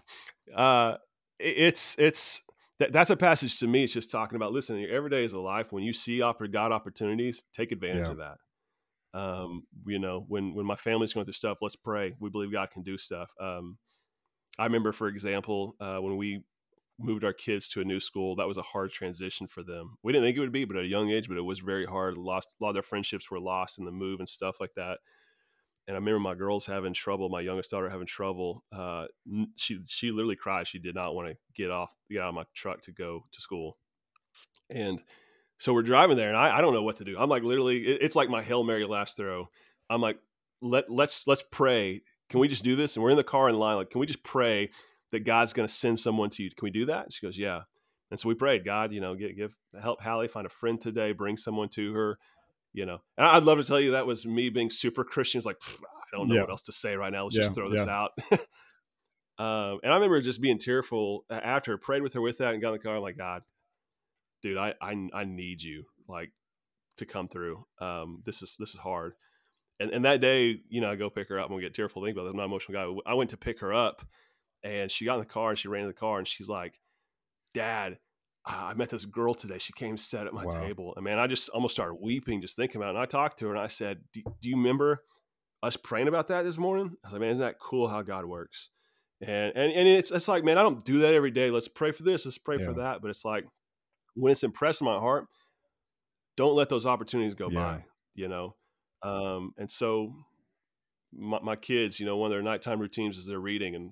Speaker 3: Uh, it's it's that, that's a passage to me. It's just talking about listen. Your every day is a life. When you see God opportunities, take advantage yeah. of that. Um, you know, when when my family's going through stuff, let's pray. We believe God can do stuff. Um, I remember, for example, uh, when we moved our kids to a new school, that was a hard transition for them. We didn't think it would be, but at a young age, but it was very hard. Lost a lot of their friendships were lost in the move and stuff like that and I remember my girls having trouble, my youngest daughter having trouble. Uh, she she literally cried. She did not want to get off, get out of my truck to go to school. And so we're driving there, and I, I don't know what to do. I'm like literally, it, it's like my hail mary last throw. I'm like, let let's let's pray. Can we just do this? And we're in the car in line. Like, can we just pray that God's going to send someone to you? Can we do that? And she goes, yeah. And so we prayed, God, you know, give, give help Hallie find a friend today, bring someone to her you know and i'd love to tell you that was me being super christian it's like i don't know yeah. what else to say right now let's yeah, just throw this yeah. out Um, and I remember just being tearful after prayed with her with that and got in the car. I'm like, God, dude, I, I, I need you like to come through. Um, this is, this is hard. And, and that day, you know, I go pick her up and we get tearful think about it. I'm not an emotional guy. I went to pick her up and she got in the car and she ran in the car and she's like, dad, I met this girl today. She came sat at my wow. table, and man, I just almost started weeping just thinking about it. And I talked to her and I said, do, do, you remember us praying about that this morning?" I was like, "Man, isn't that cool how God works?" And and and it's it's like, man, I don't do that every day. Let's pray for this. Let's pray yeah. for that. But it's like when it's impressed in my heart, don't let those opportunities go yeah. by. You know, um, and so my, my kids, you know, one of their nighttime routines is they're reading, and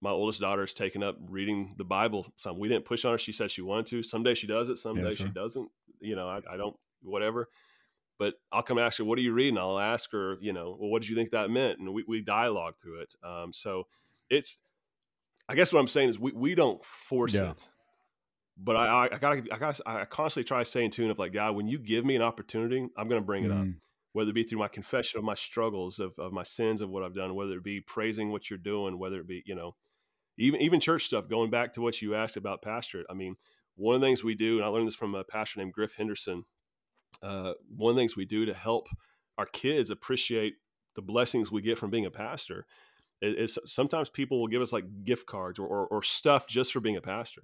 Speaker 3: my oldest daughter is taking up reading the Bible. Some we didn't push on her. She said she wanted to. Someday she does it. Someday yeah, sure. she doesn't. You know, I, I, don't. Whatever. But I'll come ask her, "What are you reading?" I'll ask her, you know, well, what did you think that meant? And we we dialogue through it. Um, so it's. I guess what I'm saying is we we don't force yeah. it. But I, I, I gotta I gotta I constantly try to stay in tune of like God, when you give me an opportunity, I'm gonna bring it mm. up whether it be through my confession of my struggles, of, of my sins, of what I've done, whether it be praising what you're doing, whether it be, you know, even even church stuff. Going back to what you asked about pastorate, I mean, one of the things we do, and I learned this from a pastor named Griff Henderson. Uh, one of the things we do to help our kids appreciate the blessings we get from being a pastor is, is sometimes people will give us like gift cards or, or, or stuff just for being a pastor.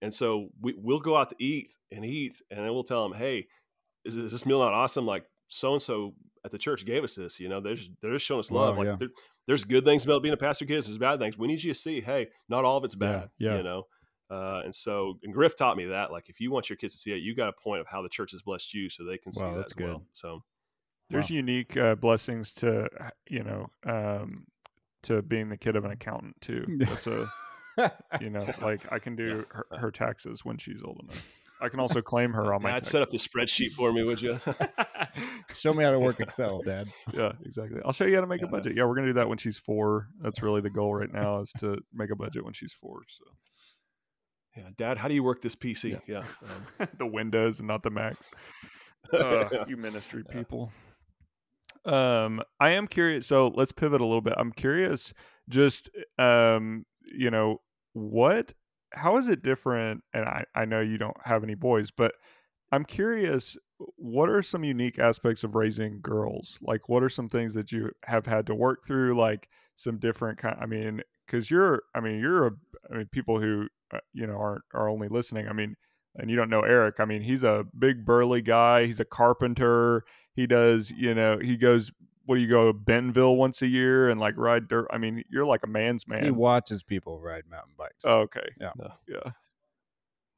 Speaker 3: And so we, we'll go out to eat and eat, and then we'll tell them, "Hey, is, is this meal not awesome? Like so and so at the church gave us this. You know, they're just, they're just showing us love. like yeah. there's good things about being a pastor kids. There's bad things. We need you to see, hey, not all of it's bad. Yeah. yeah. You know. Uh, and so, and Griff taught me that, like, if you want your kids to see it, you got a point of how the church has blessed you, so they can see wow, that as good. well. So,
Speaker 2: there's wow. unique uh, blessings to, you know, um, to being the kid of an accountant too. That's a, you know, like I can do yeah. her, her taxes when she's old enough. I can also claim her on my.
Speaker 3: Dad, set up the spreadsheet for me, would you?
Speaker 1: Show me how to work Excel, Dad.
Speaker 2: Yeah, exactly. I'll show you how to make yeah. a budget. Yeah, we're gonna do that when she's four. That's really the goal right now is to make a budget when she's four. So.
Speaker 3: Yeah, Dad, how do you work this PC? Yeah,
Speaker 2: yeah. Um, the Windows and not the Macs. Uh, you ministry people. Um, I am curious. So let's pivot a little bit. I'm curious. Just um, you know, what how is it different? And I, I know you don't have any boys, but I'm curious, what are some unique aspects of raising girls? Like, what are some things that you have had to work through? Like some different kind. I mean, because you're, I mean, you're a, I mean, people who uh, you know aren't are only listening. I mean, and you don't know Eric. I mean, he's a big burly guy. He's a carpenter. He does, you know, he goes what do you go to Bentonville once a year and like ride dirt? I mean, you're like a man's man.
Speaker 1: He watches people ride mountain bikes.
Speaker 2: Oh, okay.
Speaker 1: Yeah.
Speaker 2: Yeah.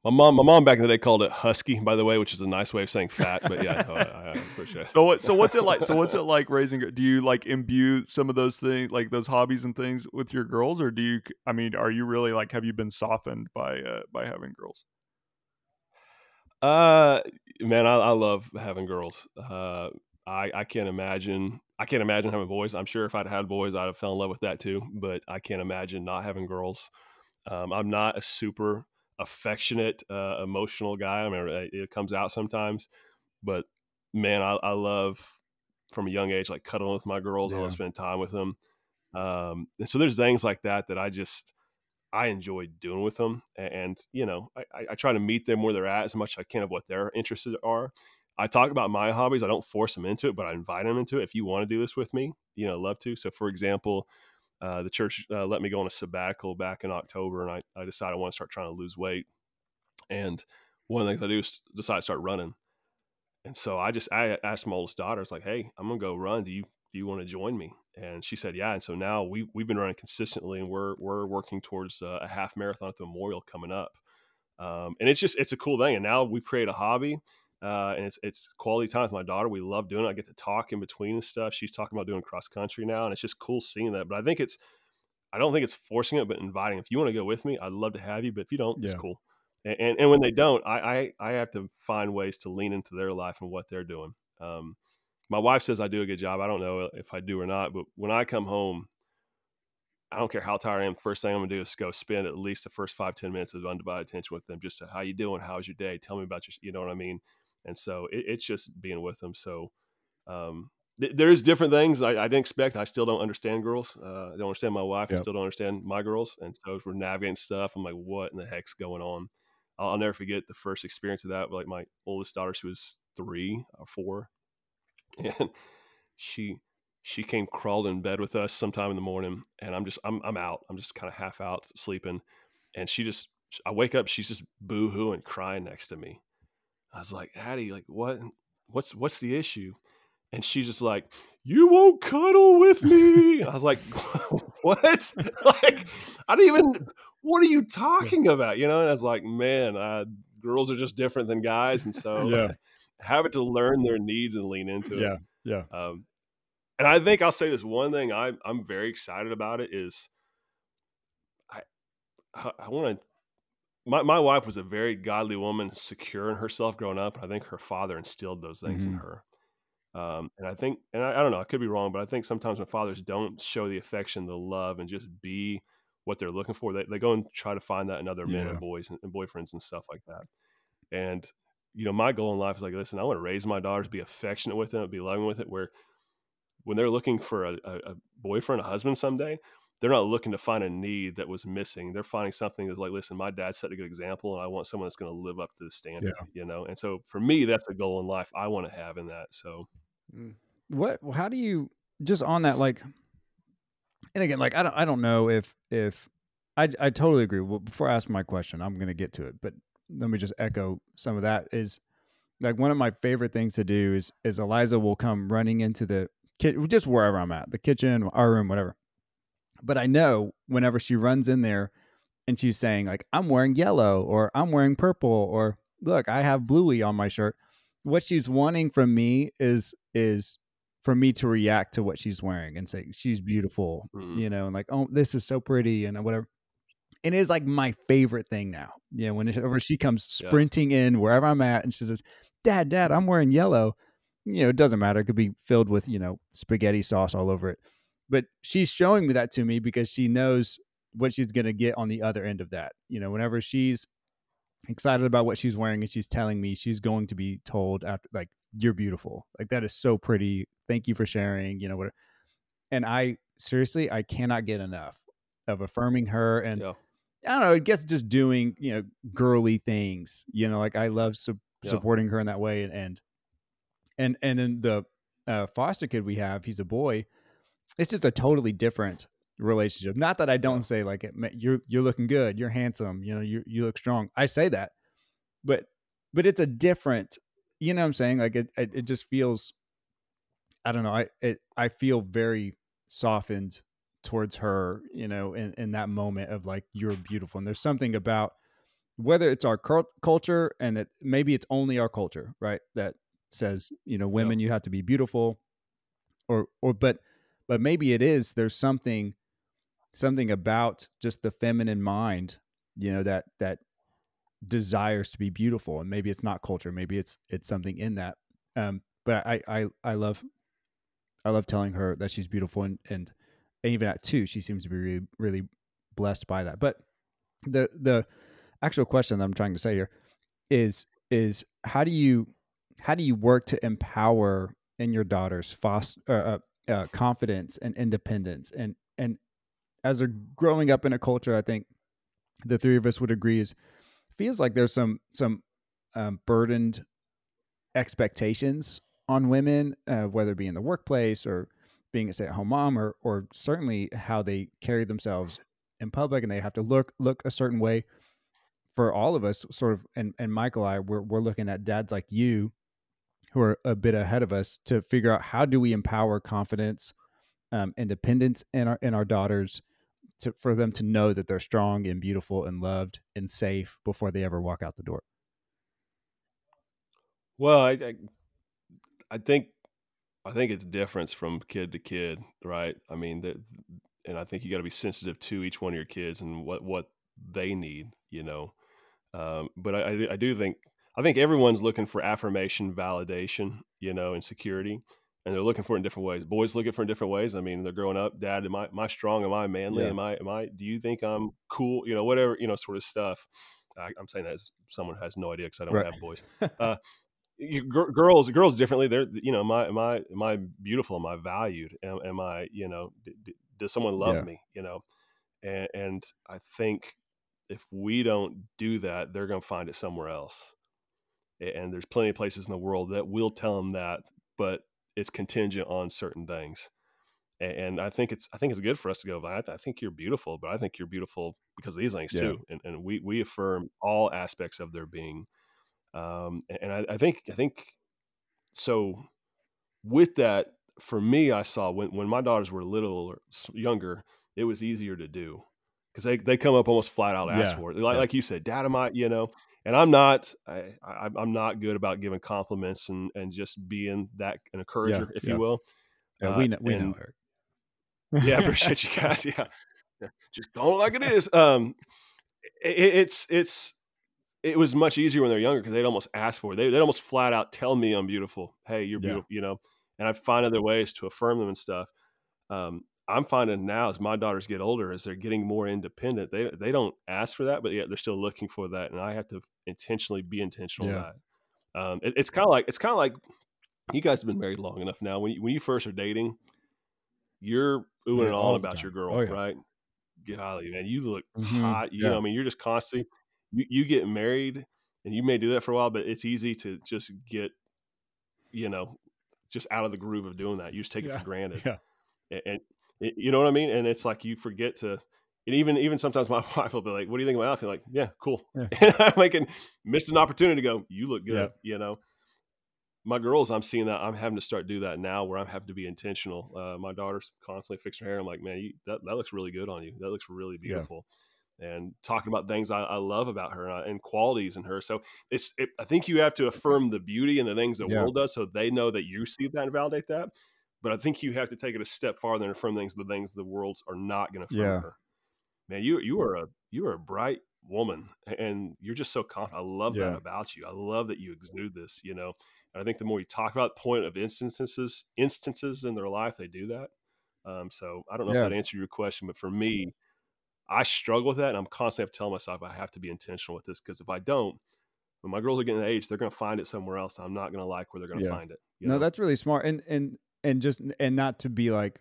Speaker 3: My mom, my mom back in the day called it husky, by the way, which is a nice way of saying fat. But yeah, I, I, appreciate it.
Speaker 2: So what? So what's it like? So what's it like raising? Do you like imbue some of those things, like those hobbies and things, with your girls, or do you? I mean, are you really like? Have you been softened by uh, by having girls?
Speaker 3: Uh, man, I, I love having girls. Uh, I I can't imagine I can't imagine having boys. I'm sure if I'd had boys, I'd have fell in love with that too. But I can't imagine not having girls. Um, I'm not a super affectionate, uh, emotional guy. I mean, it comes out sometimes, but man, I, I, love from a young age like cuddling with my girls. Yeah. I love spending time with them. Um, and so there's things like that that I just I enjoy doing with them. And, and you know, I, I, try to meet them where they're at as much as I can of what their interests are. I talk about my hobbies. I don't force them into it, but I invite them into it. If you want to do this with me, you know, love to. So, for example, uh, the church uh, let me go on a sabbatical back in October, and I, I decided I want to start trying to lose weight. And one of the things I do is decide to start running. And so I just I asked my oldest daughter, "It's like, hey, I'm gonna go run. Do you do you want to join me?" And she said, "Yeah." And so now we we've been running consistently, and we're we're working towards uh, a half marathon at the Memorial coming up. Um, and it's just it's a cool thing. And now we've created a hobby uh, and it's it's quality time with my daughter. We love doing it. I get to talk in between and stuff. She's talking about doing cross country now, and it's just cool seeing that. But I think it's, I don't think it's forcing it, but inviting. If you want to go with me, I'd love to have you. But if you don't, yeah. it's cool. And, and, and when they don't, I, I I have to find ways to lean into their life and what they're doing. Um, my wife says I do a good job. I don't know if I do or not, but when I come home, I don't care how tired I am. First thing I'm gonna do is go spend at least the first five ten minutes of undivided attention with them. Just to, how you doing? How's your day? Tell me about your. You know what I mean? And so it, it's just being with them. So um, there's different things I, I, didn't expect. I still don't understand girls. Uh, I don't understand my wife.
Speaker 1: Yep.
Speaker 3: I still don't understand my girls. And so we're navigating stuff, I'm like, what in the heck's going on? I'll, I'll never forget the first experience of that. Like my oldest daughter, she was three or four, and she she came crawled in bed with us sometime in the morning, and I'm just I'm I'm out. I'm just kind of half out sleeping, and she just I wake up, she's just boo hooing, crying next to me. I was like, Addie, like what? What's what's the issue? And she's just like, you won't cuddle with me. I was like, what? like, I didn't even, what are you talking about? You know, and I was like, man, uh, girls are just different than guys. And so
Speaker 1: yeah.
Speaker 3: have it to learn their needs and lean into
Speaker 1: yeah.
Speaker 3: it.
Speaker 1: Yeah, yeah.
Speaker 3: Um, and I think I'll say this one thing I, I'm very excited about it is I, I, I want to my, my wife was a very godly woman, secure in herself growing up. I think her father instilled those things mm-hmm. in her. Um, and I think, and I, I, don't know, I could be wrong, but I think sometimes when fathers don't show the affection, the love, and just be what they're looking for, they, they go and try to find that in other men and boys and, and, boyfriends and stuff like that. And, you know, my goal in life is like, listen, I want to raise my daughters, be affectionate with them, be loving with it, where when they're looking for a, a, a boyfriend, a husband someday, they're not looking to find a need that was missing. They're finding something that's like, listen, my dad set a good example, and I want someone that's going to live up to the standard. Yeah. You know, and so for me, that's a goal in life I want to have in that. So,
Speaker 1: mm. what? How do you just on that like? And again, like I don't, I don't know if if I I totally agree. Well, before I ask my question, I'm going to get to it, but let me just echo some of that. Is like one of my favorite things to do is is Eliza will come running into the kit just wherever I'm at, the kitchen, our room, whatever but I know whenever she runs in there and she's saying, like, I'm wearing yellow or I'm wearing purple or look, I have bluey on my shirt. What she's wanting from me is is for me to react to what she's wearing and say she's beautiful, mm-hmm. you know, and like, oh, this is so pretty and whatever. And it is like my favorite thing now. You know, whenever she comes sprinting yeah. in wherever I'm at and she says, Dad, Dad, I'm wearing yellow. You know, it doesn't matter. It could be filled with, you know, spaghetti sauce all over it but she's showing me that to me because she knows what she's going to get on the other end of that. You know, whenever she's excited about what she's wearing and she's telling me she's going to be told after like you're beautiful. Like that is so pretty. Thank you for sharing, you know what and I seriously I cannot get enough of affirming her and yeah. I don't know, I guess just doing, you know, girly things. You know, like I love su- yeah. supporting her in that way and and and and then the uh, foster kid we have, he's a boy it's just a totally different relationship. Not that I don't say like you're you're looking good, you're handsome, you know, you you look strong. I say that, but but it's a different. You know what I'm saying? Like it it, it just feels. I don't know. I it I feel very softened towards her. You know, in in that moment of like you're beautiful, and there's something about whether it's our culture and it maybe it's only our culture, right? That says you know women you have to be beautiful, or or but but maybe it is there's something something about just the feminine mind you know that that desires to be beautiful and maybe it's not culture maybe it's it's something in that um but i i i love i love telling her that she's beautiful and and, and even at two she seems to be really really blessed by that but the the actual question that i'm trying to say here is is how do you how do you work to empower in your daughter's foster, uh, uh confidence and independence. And and as they're growing up in a culture i think the three of us would agree is feels like there's some some um, burdened expectations on women uh, whether it be in the workplace or being a stay-at-home mom or or certainly how they carry themselves in public and they have to look look a certain way. For all of us sort of and, and michael i we're, we're looking at dads like you who are a bit ahead of us to figure out how do we empower confidence, um, independence in our in our daughters, to, for them to know that they're strong and beautiful and loved and safe before they ever walk out the door.
Speaker 3: Well, I, I, I think I think it's different from kid to kid, right? I mean, that, and I think you got to be sensitive to each one of your kids and what what they need, you know. Um, but I, I do think I think everyone's looking for affirmation, validation, you know, and security. And they're looking for it in different ways. Boys look at it for in different ways. I mean, they're growing up, dad, am I am I strong? Am I manly? Yeah. Am I am I do you think I'm cool? You know, whatever, you know, sort of stuff. I, am saying that as someone who has no idea because I don't right. have boys. Uh, you, girls girls differently. They're you know, am I am I am I beautiful? Am I valued? Am, am I you know? D- d- does someone love
Speaker 1: Yeah.
Speaker 3: me? You know, and, and I think if we don't do that, they're going to find it somewhere else. And there's plenty of places in the world that will tell them that, but it's contingent on certain things. And I think it's I think it's good for us to go. I, I think you're beautiful, but I think you're beautiful because of these things
Speaker 1: Yeah.
Speaker 3: too. And, and we we affirm all aspects of their being. Um, and I, I think I think so. With that, for me, I saw when when my daughters were little or younger, it was easier to do because they, they come up almost flat out ask
Speaker 1: Yeah,
Speaker 3: for it. Like,
Speaker 1: yeah.
Speaker 3: like you said, dad, am I, you know, and I'm not, I, I, I'm not good about giving compliments and, and just being that an encourager, if
Speaker 1: yeah.
Speaker 3: you will.
Speaker 1: Yeah, we
Speaker 3: Uh,
Speaker 1: know, we know, Eric.
Speaker 3: Yeah, I appreciate you guys. Yeah. Just going like it is. Um, it, it's, it's, it was much easier when they're younger because they'd almost ask for it. They, they'd almost flat out tell me I'm beautiful. Hey, you're beautiful, you know, and I find other ways to affirm them and stuff. Um, I'm finding now as my daughters get older, as they're getting more independent, they they don't ask for that, but yet they're still looking for that, and I have to intentionally be intentional
Speaker 1: Yeah.
Speaker 3: with that. Um, it- it's kind of like it's kind of like you guys have been married long enough now. When you, when you first are dating, you're oohing
Speaker 1: Yeah,
Speaker 3: and
Speaker 1: all
Speaker 3: on about your girl,
Speaker 1: Oh, yeah.
Speaker 3: right? Golly, man, you look
Speaker 1: Mhm,
Speaker 3: hot. You know, I mean, you're just constantly you, you get married, and you may do that for a while, but it's easy to just get, you know, just out of the groove of doing that. You just take it for granted
Speaker 1: yeah.
Speaker 3: and, and it- you know what I mean. And it's like you forget to. And even even sometimes my wife will be like, "What do you think of my outfit?" Like, yeah, cool.
Speaker 1: Yeah.
Speaker 3: And I'm making missed an opportunity to go. You look good.
Speaker 1: Yeah.
Speaker 3: You know, my girls, I'm seeing that I'm having to start do that now, where I'm having to be intentional. Uh, my daughter's constantly fixing her hair. I'm like, man, you, that that looks really good on you. That looks really
Speaker 1: Yeah.
Speaker 3: beautiful. And talking about things I, I love about her and, I, and qualities in her. So it's, it, I think you have to affirm the beauty and the things the
Speaker 1: Yeah.
Speaker 3: world does, so they know that you see that and validate that. But I think you have to take it a step farther and affirm things the things the worlds are not going to affirm
Speaker 1: Yeah.
Speaker 3: her. Man, you you are a you are a bright woman, and you're just so confident. I love that about you. I love that you exude this. You know, and I think the more you talk about point of instances instances in their life, they do that. Um, so I don't know
Speaker 1: Yeah.
Speaker 3: if that answered your question, but for me, I struggle with that, and I'm constantly telling myself I have to be intentional with this because if I don't, when my girls are getting the age, they're going to find it somewhere else. I'm not going to like where they're going to
Speaker 1: Yeah.
Speaker 3: find it.
Speaker 1: no,
Speaker 3: know?
Speaker 1: that's really smart, and and and just and not to be like,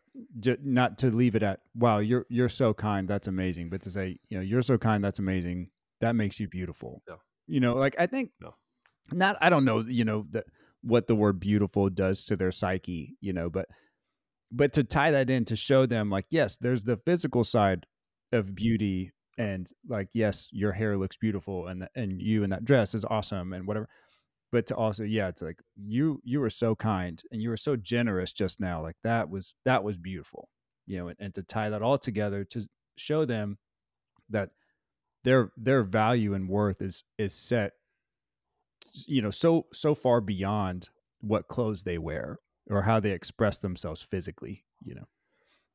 Speaker 1: not to leave it at, wow, you're you're so kind, that's amazing, but to say, you know, you're so kind, that's amazing, that makes you beautiful.
Speaker 3: Yeah.
Speaker 1: You know, like I think,
Speaker 3: No.
Speaker 1: not I don't know, you know, the, what the word beautiful does to their psyche, you know, but but to tie that in to show them like, yes, there's the physical side of beauty. And like, yes, your hair looks beautiful, and and you in that dress is awesome, and whatever but to also yeah it's like you you were so kind and you were so generous just now like that was that was beautiful you know and, and to tie that all together to show them that their their value and worth is is set you know so so far beyond what clothes they wear or how they express themselves physically you know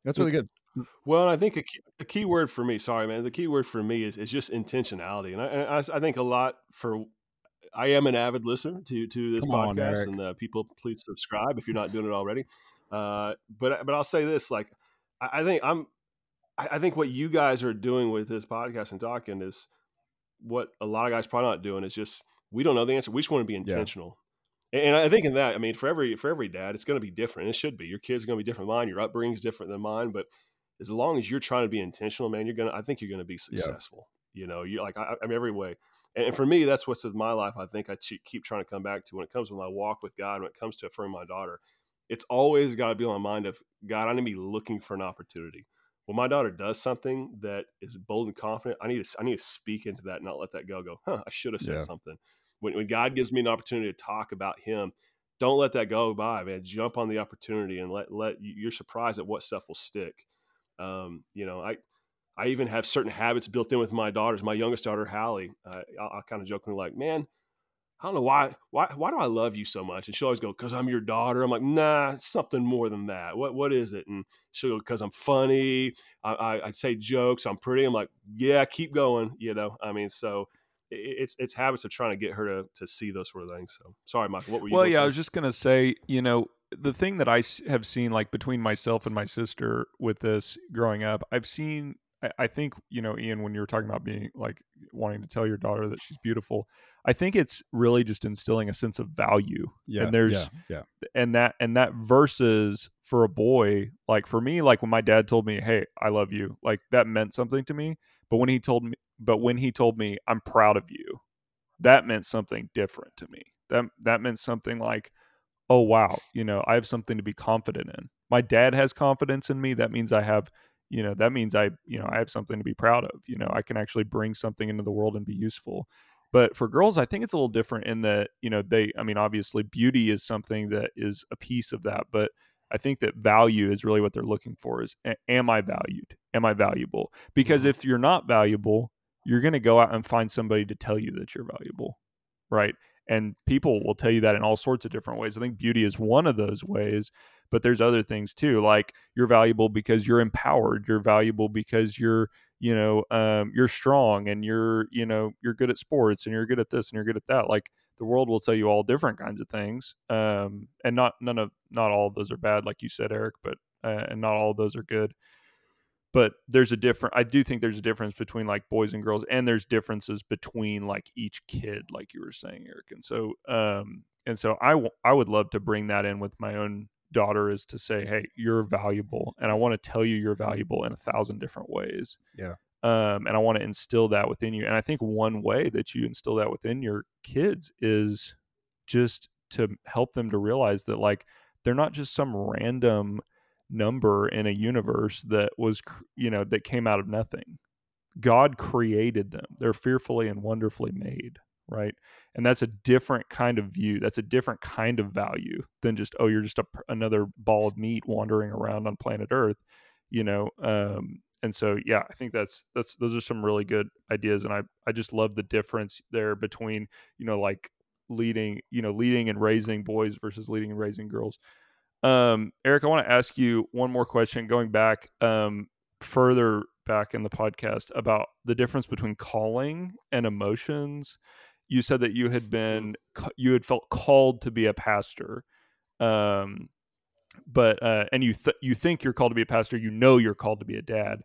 Speaker 1: that's really good mm.
Speaker 3: Well, I think a key, a key word for me, sorry, man, the key word for me is, is just intentionality. And I, and I, I think a lot for, I am an avid listener to, to this
Speaker 1: Come
Speaker 3: podcast
Speaker 1: Eric.
Speaker 3: and uh, people please subscribe if you're not doing it already. Uh, but, but I'll say this, like, I, I think I'm, I, I think what you guys are doing with this podcast and talking is what a lot of guys probably not doing is just, we don't know the answer. We just want to be intentional. And and I think in that, I mean, for every for every dad, it's going to be different. It should be. Your kids are going to be different than mine. Your upbringing is different than mine. But as long as you're trying to be intentional, man, you're gonna. I think you're gonna be
Speaker 1: Yeah.
Speaker 3: successful. You know, you're like I, I mean, every way. And, and for me, that's what's with my life. I think I keep trying to come back to when it comes to my walk with God. When it comes to affirming my daughter, it's always got to be on my mind of God. I need to be looking for an opportunity. When my daughter does something that is bold and confident, I need to I need to speak into that, and not let that go. Go, huh? I should have said
Speaker 1: Yeah.
Speaker 3: something. When, when God gives me an opportunity to talk about Him, don't let that go by, man. Jump on the opportunity and let let you're surprised at what stuff will stick. Um, you know, I I even have certain habits built in with my daughters. My youngest daughter, Hallie, uh, I, I kind of jokingly like, man, I don't know why why why do I love you so much? And she'll always go, because I'm your daughter. I'm like, nah, it's something more than that. What what is it? And she'll go, because I'm funny. I, I I say jokes. I'm pretty. I'm like, yeah, keep going. You know, I mean, so i- it's it's habits of trying to get her to to see those sort of things. So sorry, Michael. What were you?
Speaker 2: Well, yeah, I was just gonna say, you know, the thing that I have seen, like between myself and my sister with this growing up, I've seen, I, I think you know, Ian, when you were talking about being like wanting to tell your daughter that she's beautiful, I think it's really just instilling a sense of value.
Speaker 1: Yeah,
Speaker 2: and there's
Speaker 1: yeah,
Speaker 2: and that and that versus for a boy, like for me, like when my dad told me, "Hey, I love you," like that meant something to me. But when he told me, but when he told me, "I'm proud of you," that meant something different to me. That that meant something like, "Oh wow, you know, I have something to be confident in." My dad has confidence in me. That means I have you know that means i you know i have something to be proud of you know i can actually bring something into the world and be useful. But for girls i think it's a little different in that you know they i mean obviously beauty is something that is a piece of that but i think that value is really what they're looking for is am i valued? Am i valuable? Because
Speaker 3: Mhm.
Speaker 2: if you're not valuable you're going to go out and find somebody to tell you that you're valuable right? And people will tell you that in all sorts of different ways. I think beauty is one of those ways but there's other things too like you're valuable because you're empowered you're valuable because you're you know um, you're strong and you're you know you're good at sports and you're good at this and you're good at that like the world will tell you all different kinds of things um, and not none of not all of those are bad like you said eric but uh, and not all of those are good. But there's a different i do think there's a difference between like boys and girls and there's differences between like each kid like you were saying eric and so um and so I, w- I would love to bring that in with my own daughter is to say hey you're valuable and i want to tell you you're valuable in a thousand different ways.
Speaker 1: Yeah.
Speaker 2: um and i want to instill that within you and i think one way that you instill that within your kids is just to help them to realize that like they're not just some random number in a universe that was you know that came out of nothing. God created them. They're fearfully and wonderfully made right and that's a different kind of view that's a different kind of value than just oh you're just a, another ball of meat wandering around on planet earth you know um and so yeah i think that's that's those are some really good ideas and i i just love the difference there between you know like leading you know leading and raising boys versus leading and raising girls um, Eric, I want to ask you one more question going back um, further back in the podcast about the difference between calling and emotions. You said that you had been you had felt called to be a pastor. Um, but uh, and you th- you think you're called to be a pastor, you know you're called to be a dad.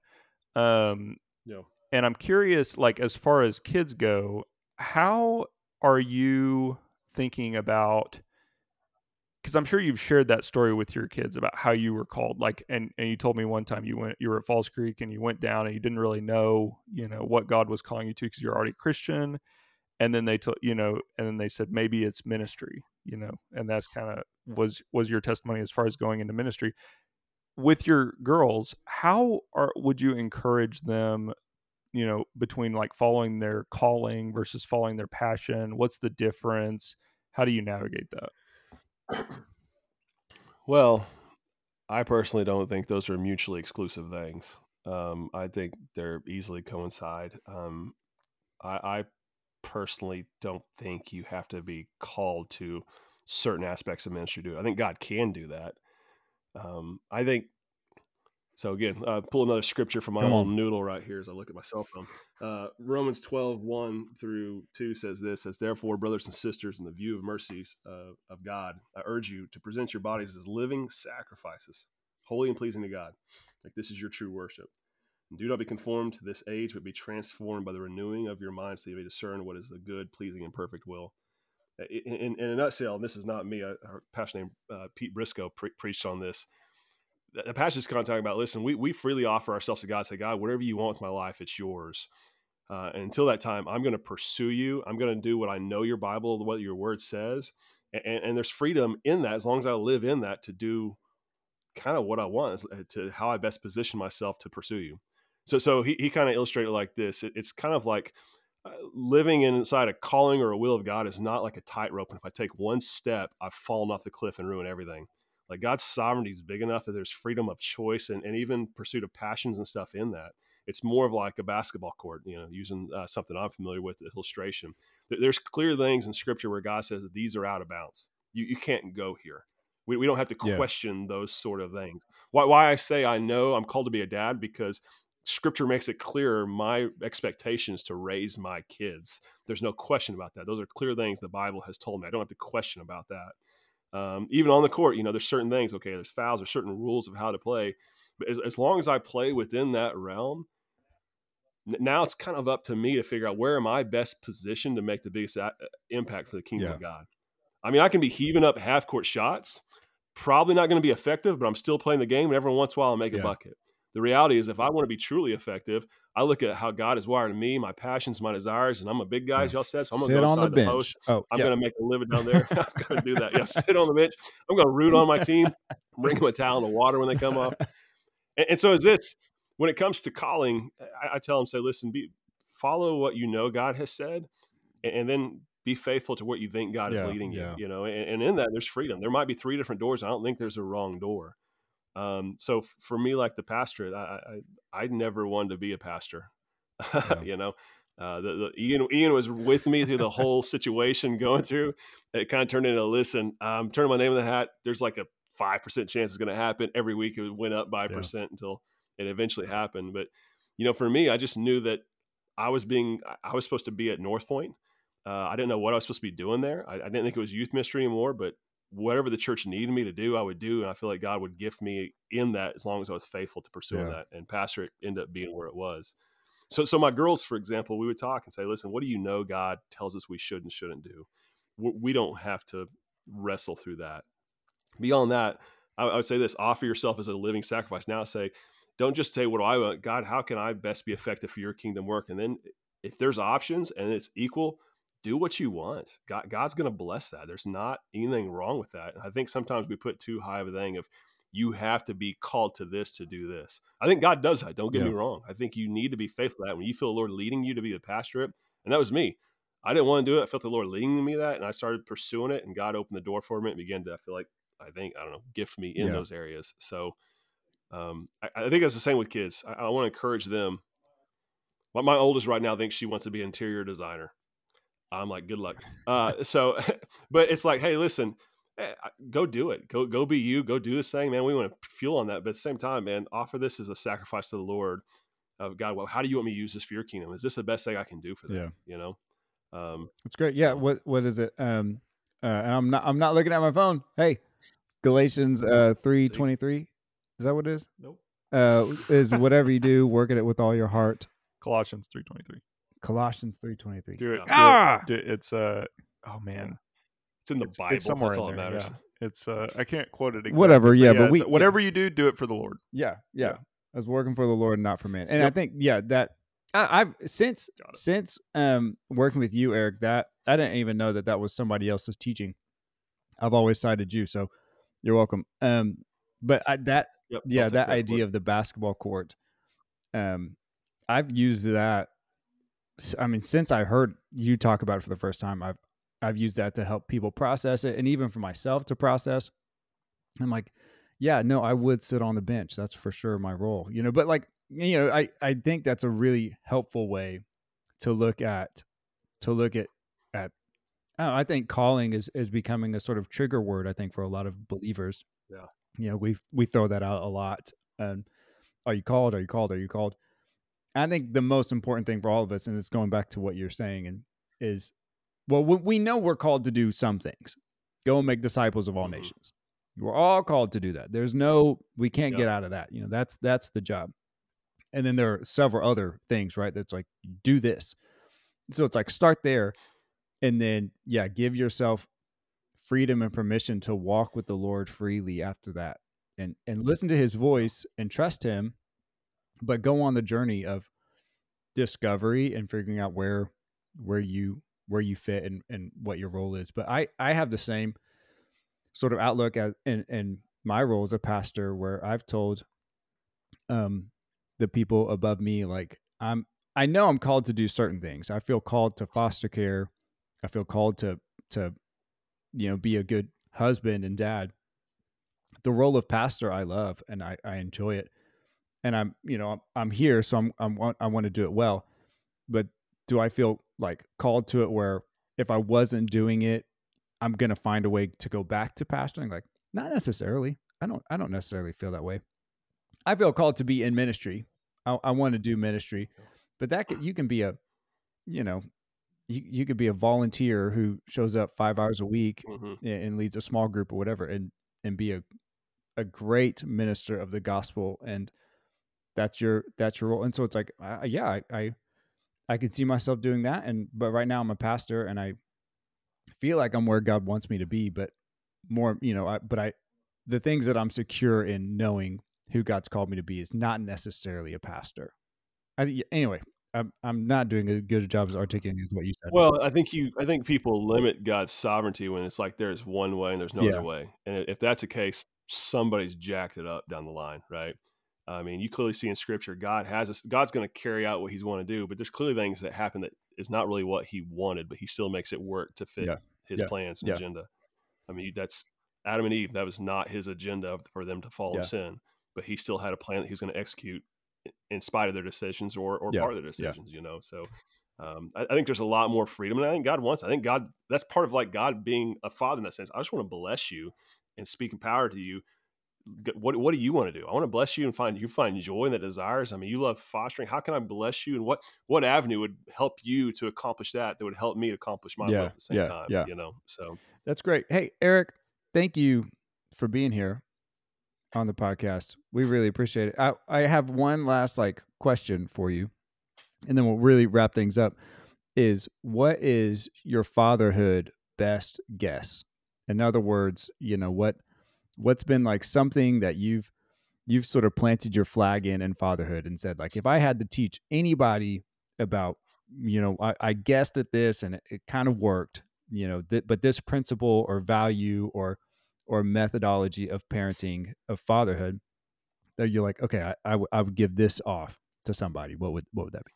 Speaker 2: Um,
Speaker 3: Yeah.
Speaker 2: and I'm curious like as far as kids go, how are you thinking about because I'm sure you've shared that story with your kids about how you were called. Like, and and you told me one time you went, you were at Falls Creek and you went down and you didn't really know, you know, what God was calling you to because you're already Christian. And then they told, you know, and then they said maybe it's ministry, you know, and that's kind of was was your testimony as far as going into ministry. With your girls, how are would you encourage them? You know, between like following their calling versus following their passion. What's the difference? How do you navigate that?
Speaker 3: Well, I personally don't think those are mutually exclusive things. Um, I think they're easily coincide. Um, I, I personally don't think you have to be called to certain aspects of ministry to do. it. I think God can do that. Um, I think so. Again, uh, pull another scripture from my
Speaker 1: Come
Speaker 3: old
Speaker 1: on.
Speaker 3: noodle right here as I look at my cell phone. Uh, Romans 12, 1 through 2 says this says, Therefore, brothers and sisters, in the view of mercies uh, of God, I urge you to present your bodies as living sacrifices, holy and pleasing to God. Like this is your true worship. Do not be conformed to this age, but be transformed by the renewing of your minds, so you may discern what is the good, pleasing, and perfect will. Uh, In, in, in a nutshell, and this is not me, a, a pastor named uh, Pete Briscoe pre- preached on this. The, the pastor's kind of talking about, listen, we, we freely offer ourselves to God. Say, God, whatever you want with my life, it's yours. Uh, and until that time, I'm going to pursue you. I'm going to do what I know your Bible, what your word says. And, and, and there's freedom in that as long as I live in that to do kind of what I want, uh, to how I best position myself to pursue you. So, so he, he kind of illustrated like this. It, it's kind of like uh, living inside a calling or a will of God is not like a tightrope. And if I take one step, I've fallen off the cliff and ruined everything. Like God's sovereignty is big enough that there's freedom of choice and, and even pursuit of passions and stuff in that. It's more of like a basketball court, you know, using uh, something I'm familiar with, the illustration. There's clear things in scripture where God says that these are out of bounds. You, you can't go here. We, we don't have to
Speaker 1: Yeah.
Speaker 3: question those sort of things. Why, why I say I know I'm called to be a dad because scripture makes it clear my expectations to raise my kids. There's no question about that. Those are clear things the Bible has told me. I don't have to question about that. Um, even on the court, you know, there's certain things. Okay, there's fouls, there's certain rules of how to play. But as, as long as I play within that realm, now it's kind of up to me to figure out where am I best positioned to make the biggest a- uh, impact for the kingdom
Speaker 1: Yeah.
Speaker 3: of God. I mean, I can be heaving up half court shots, probably not going to be effective, but I'm still playing the game, and every once in a while I'll make
Speaker 1: Yeah.
Speaker 3: a bucket. The reality is, if I want to be truly effective, I look at how God is wired me, my passions, my desires, and I'm a big guy, as mm. y'all said, so I'm going to go
Speaker 1: on the
Speaker 3: the,
Speaker 1: bench.
Speaker 3: post.
Speaker 1: Oh,
Speaker 3: I'm
Speaker 1: yeah.
Speaker 3: going to make a living down there. I'm going to do that. Yeah, sit on the bench. I'm going to root on my team, bring them a towel and the water when they come up. And, and so is this. When it comes to calling, I, I tell them, say, listen, be follow what you know God has said, and, and then be faithful to what you think God
Speaker 1: Yeah,
Speaker 3: is leading you. You know, and, and in that there's freedom. There might be three different doors. I don't think there's a wrong door. Um, so f- for me, like the pastorate, I, I I never wanted to be a pastor.
Speaker 1: Yeah.
Speaker 3: you know, uh, the, the Ian Ian was with me through the whole situation going through. It kind of turned into listen. I'm turning my name in the hat. There's like a five percent chance it's going to happen every week. It went up by a
Speaker 1: Yeah.
Speaker 3: percent until it eventually happened. But you know, for me, I just knew that I was being I- I was supposed to be at North Point. Uh, I didn't know what I was supposed to be doing there. I, I didn't think it was youth ministry anymore, but whatever the church needed me to do, I would do. And I feel like God would gift me in that as long as I was faithful to pursuing
Speaker 1: Yeah.
Speaker 3: that. And pastorate ended up being where it was. So, so my girls, for example, we would talk and say, listen, what do you know God tells us we should and shouldn't do? We we don't have to wrestle through that. Beyond that, I, I would say this offer yourself as a living sacrifice. Now say, don't just say, what do I want? God, how can I best be effective for your kingdom work? And then if there's options and it's equal, do what you want. God, God's going to bless that. There's not anything wrong with that. And I think sometimes we put too high of a thing of you have to be called to this to do this. I think God does that. Don't get me wrong. I think you need to be faithful to that when you feel the Lord leading you to be the pastorate. And that was me. I didn't want to do it. I felt the Lord leading me that, and I started pursuing it. And God opened the door for me and began to I feel like I think I don't know gift me in
Speaker 1: Yeah.
Speaker 3: those areas. So um, I, I think that's the same with kids. I, I want to encourage them. My, my oldest right now thinks she wants to be an interior designer. I'm like, good luck. Uh, so, but it's like, hey, listen, eh, go do it. Go, go be you. Go do this thing, man. We want to fuel on that, but at the same time, man, offer this as a sacrifice to the Lord. Of God, well, how do you want me to use this for your kingdom? Is this the best thing I can do for them?
Speaker 1: Yeah.
Speaker 3: You know, um,
Speaker 1: It's great. Yeah.
Speaker 3: So-
Speaker 1: What what is it? Um uh and I'm not I'm not looking at my phone. Hey. Galatians uh three twenty three. Is that what it is?
Speaker 3: Nope.
Speaker 1: Uh is whatever you do, work at it with all your heart.
Speaker 2: Colossians three twenty three.
Speaker 1: Colossians three twenty three.
Speaker 2: Do it.
Speaker 3: Yeah.
Speaker 2: do it-
Speaker 1: Ah!
Speaker 2: do it- it's uh oh man,
Speaker 3: it's in the
Speaker 2: it's,
Speaker 3: Bible.
Speaker 2: it's somewhere
Speaker 3: That's all
Speaker 2: in
Speaker 3: that matters.
Speaker 2: Yeah. It's uh I can't quote it exactly.
Speaker 1: Whatever, yeah, but
Speaker 2: it's,
Speaker 1: we-
Speaker 2: uh, whatever you do, do it for the Lord.
Speaker 1: Yeah, yeah.
Speaker 2: Yeah.
Speaker 1: I was working for the Lord, not for man. And I think, yeah, that I, I've since since um working with you, Eric. That I didn't even know that that was somebody else's teaching. I've always cited you, so you're welcome. Um, but I, that
Speaker 3: Yep.
Speaker 1: yeah, that idea
Speaker 3: it.
Speaker 1: of the basketball court. Um, I've used that. I mean, since I heard you talk about it for the first time, I've I've used that to help people process it, and even for myself to process. I'm like, yeah, no, I would sit on the bench. That's for sure my role, you know. But like, you know, I I think that's a really helpful way to look at to look at at. I, don't know, I think calling is is becoming a sort of trigger word. I think for a lot of believers.
Speaker 3: Yeah.
Speaker 1: You know, we we throw that out a lot. And are you called? Are you called? Are you called? I think the most important thing for all of us, and it's going back to what you're saying, and is, well, we, know we're called to do some things. Go and make disciples of all
Speaker 3: Mhm.
Speaker 1: nations. We're all called to do that. There's no, we can't get out of that. You know, that's that's the job. And then there are several other things, right? That's like do this. So it's like start there, and then yeah, give yourself freedom and permission to walk with the Lord freely after that, and and listen to His voice and trust Him, but go on the journey of discovery and figuring out where where you where you fit and and what your role is. But I I have the same sort of outlook as in in my role as a pastor where I've told um the people above me like I'm I know I'm called to do certain things. I feel called to foster care. I feel called to to you know be a good husband and dad. The role of pastor I love and I I enjoy it. And I'm you know I'm, I'm here so I'm I'm I want to do it well. But do I feel like called to it where if I wasn't doing it I'm going to find a way to go back to pastoring like not necessarily. I don't I don't necessarily feel that way. I feel called to be in ministry. I, I want to do ministry, but that could, you can be a, you know, you, you could be a volunteer who shows up five hours a week
Speaker 3: Mhm.
Speaker 1: a- and leads a small group or whatever, and and be a a great minister of the gospel, and that's your that's your role. And so it's like, uh, yeah, I, I I could see myself doing that. And but right now I'm a pastor and I feel like I'm where God wants me to be, but more, you know, I, but I the things that I'm secure in knowing who God's called me to be is not necessarily a pastor. I anyway, I'm I'm not doing a good job as articulating as what you said.
Speaker 3: Well, I think you I think people limit God's sovereignty when it's like there's one way and there's no
Speaker 1: Yeah.
Speaker 3: other way. And if that's the case, somebody's jacked it up down the line, right? I mean, you clearly see in Scripture God has us. God's going to carry out what He's want to do, but there's clearly things that happen that is not really what He wanted, but He still makes it work to fit
Speaker 1: Yeah.
Speaker 3: His
Speaker 1: Yeah.
Speaker 3: plans and
Speaker 1: Yeah.
Speaker 3: agenda. I mean, that's Adam and Eve. That was not His agenda for them to fall in sin, but He still had a plan that He was going to execute in spite of their decisions or or part of their decisions. You know, so um, I, I think there's a lot more freedom, and I think God wants. I think God that's part of like God being a father in that sense. I just want to bless you and speak in power to you. What what do you want to do? I want to bless you and find you find joy in the desires. I mean, you love fostering. How can I bless you? And what what avenue would help you to accomplish that? That would help me accomplish my
Speaker 1: Yeah,
Speaker 3: at the same
Speaker 1: yeah,
Speaker 3: time.
Speaker 1: yeah.
Speaker 3: You know, so
Speaker 1: That's great. Hey, Eric, thank you for being here on the podcast. We really appreciate it. I, I have one last like question for you, and then we'll really wrap things up. Is what is your fatherhood best guess? In other words, you know what what's been like something that you've you've sort of planted your flag in in fatherhood and said like if I had to teach anybody about you know I, I guessed at this and it, it kind of worked you know th- but this principle or value or or methodology of parenting of fatherhood that you're like okay I, I, w- I would give this off to somebody what would what would that be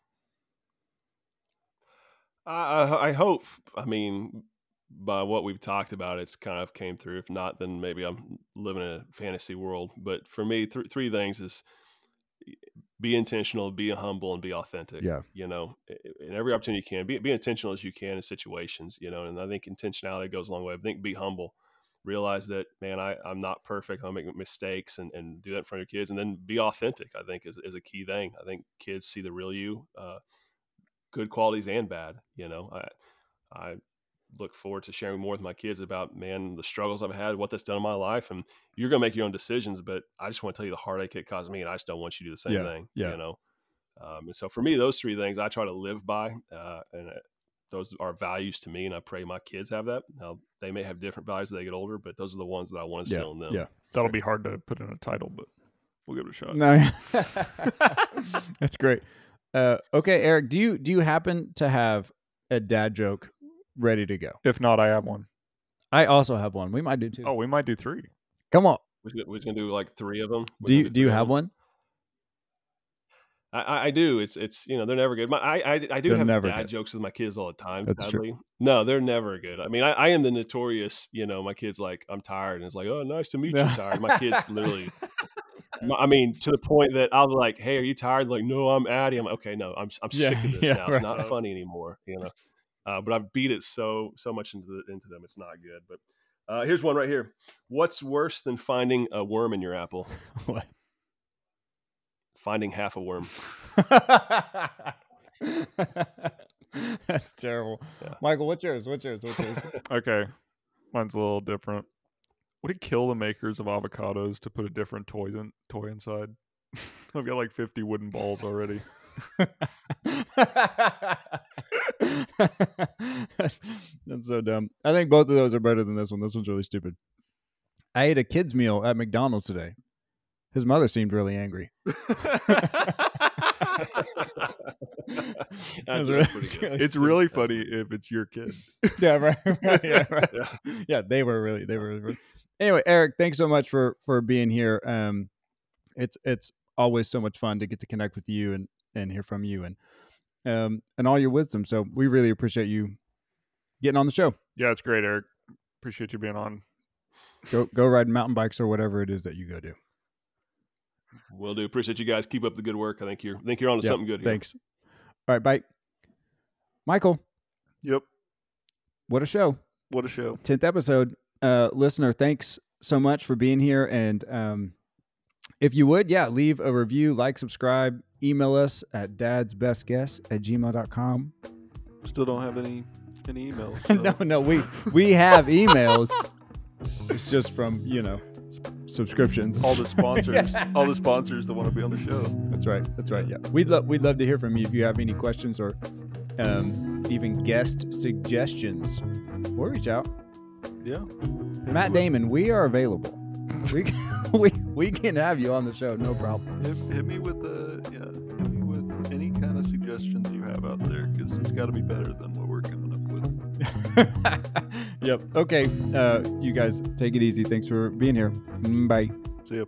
Speaker 3: I, I I hope. I mean, by what we've talked about, it's kind of came through. If not, then maybe I'm living in a fantasy world. But for me, th- three things is be intentional, be humble, and be authentic.
Speaker 1: yeah
Speaker 3: You know, in every opportunity you can, be, be intentional as you can in situations. You know, and I think intentionality goes a long way. I think be humble. Realize that, man, I, I'm not perfect. I'll make mistakes and, and do that in front of your kids. And then be authentic, I think, is, is a key thing. I think kids see the real you. Uh, good qualities and bad. You know, I I look forward to sharing more with my kids about man the struggles I've had, what that's done in my life, and you're gonna make your own decisions. But I just want to tell you the heartache it caused me, and I just don't want you to do the same
Speaker 1: Yeah,
Speaker 3: thing.
Speaker 1: yeah.
Speaker 3: You know, um, and so for me, those three things I try to live by, uh, and uh, those are values to me, and I pray my kids have that. Now they may have different values as they get older, but those are the ones that I want to
Speaker 1: yeah
Speaker 3: instill in them.
Speaker 1: yeah
Speaker 2: That'll be hard to put in a title, but we'll give it a shot.
Speaker 1: no that's great uh, okay eric do you do you happen to have a dad joke ready to go
Speaker 2: If not, I have one.
Speaker 1: i also have one we might do two
Speaker 2: Oh, we might do three.
Speaker 1: come on
Speaker 3: We're just gonna- we're just gonna do like three of them.
Speaker 1: do you do you have one
Speaker 3: I- I, I do. It's it's you know they're never good. My, I, I I do
Speaker 1: They're
Speaker 3: have dad
Speaker 1: good.
Speaker 3: jokes with my kids all the time.
Speaker 1: That's true.
Speaker 3: no, they're never good. I mean, I, I am the notorious. You know, my kids like I'm tired, and it's like, oh, nice to meet you, tired. My kids literally. my- I mean, to the point that I'll be like, "Hey, are you tired?" Like, "No, I'm Addie." I'm like, "Okay, no, I'm I'm
Speaker 1: Yeah,
Speaker 3: sick of this
Speaker 1: yeah,
Speaker 3: now. It's
Speaker 1: right.
Speaker 3: not funny anymore." You know, uh, but I've beat it so so much into the, into them. It's not good. But uh, here's one right here. What's worse than finding a worm in your apple?
Speaker 1: what
Speaker 3: Finding half a worm.
Speaker 1: That's terrible.
Speaker 3: Yeah.
Speaker 1: Michael, what's yours? What's yours? What's yours?
Speaker 2: Okay. Mine's a little different. Would it kill the makers of avocados to put a different toy in, toy inside? I've got like 50 wooden balls already.
Speaker 1: That's, that's so dumb. I think both of those are better than this one. This one's really stupid. I ate a kid's meal at McDonald's today. His mother seemed really angry. Really- it's really
Speaker 2: it's
Speaker 1: stupid.
Speaker 2: really funny if it's your kid.
Speaker 1: yeah, right. right, yeah, right.
Speaker 3: Yeah.
Speaker 1: yeah, they were really they were really. Anyway, Eric, thanks so much for for being here. Um it's it's always so much fun to get to connect with you and and hear from you and um and all your wisdom. So we really appreciate you getting on the show.
Speaker 2: Yeah, it's great, Eric. Appreciate you being on.
Speaker 1: Go go ride mountain bikes or whatever it is that you go do.
Speaker 3: Will do. Appreciate you guys. Keep up the good work. I think you're I think you're on to
Speaker 1: Yeah,
Speaker 3: something good here.
Speaker 1: Thanks. All right, bye. Michael,
Speaker 2: Yep.
Speaker 1: what a show.
Speaker 2: What a show.
Speaker 1: 10th episode. Uh, listener, thanks so much for being here. And um, if you would, yeah, leave a review, like, subscribe, email us at dadsbestguess at gmail.com.
Speaker 2: Still don't have any any emails.
Speaker 1: no, no, we, we have emails. it's just from, you know, subscriptions.
Speaker 2: all the sponsors, all the sponsors that want to be on the show.
Speaker 1: That's right. That's right. Yeah. We'd love, we'd love to hear from you if you have any questions or um, even guest suggestions, we'll reach out.
Speaker 2: Yeah.
Speaker 1: Matt Damon, we are available. We we we can have you on the show, no problem.
Speaker 2: Hit, hit me with a yeah. Hit me with any kind of suggestions you have out there because it's got to be better than what we're coming up with.
Speaker 1: yep. Okay. Uh, you guys take it easy. Thanks for being here. Mm, Bye.
Speaker 2: See ya.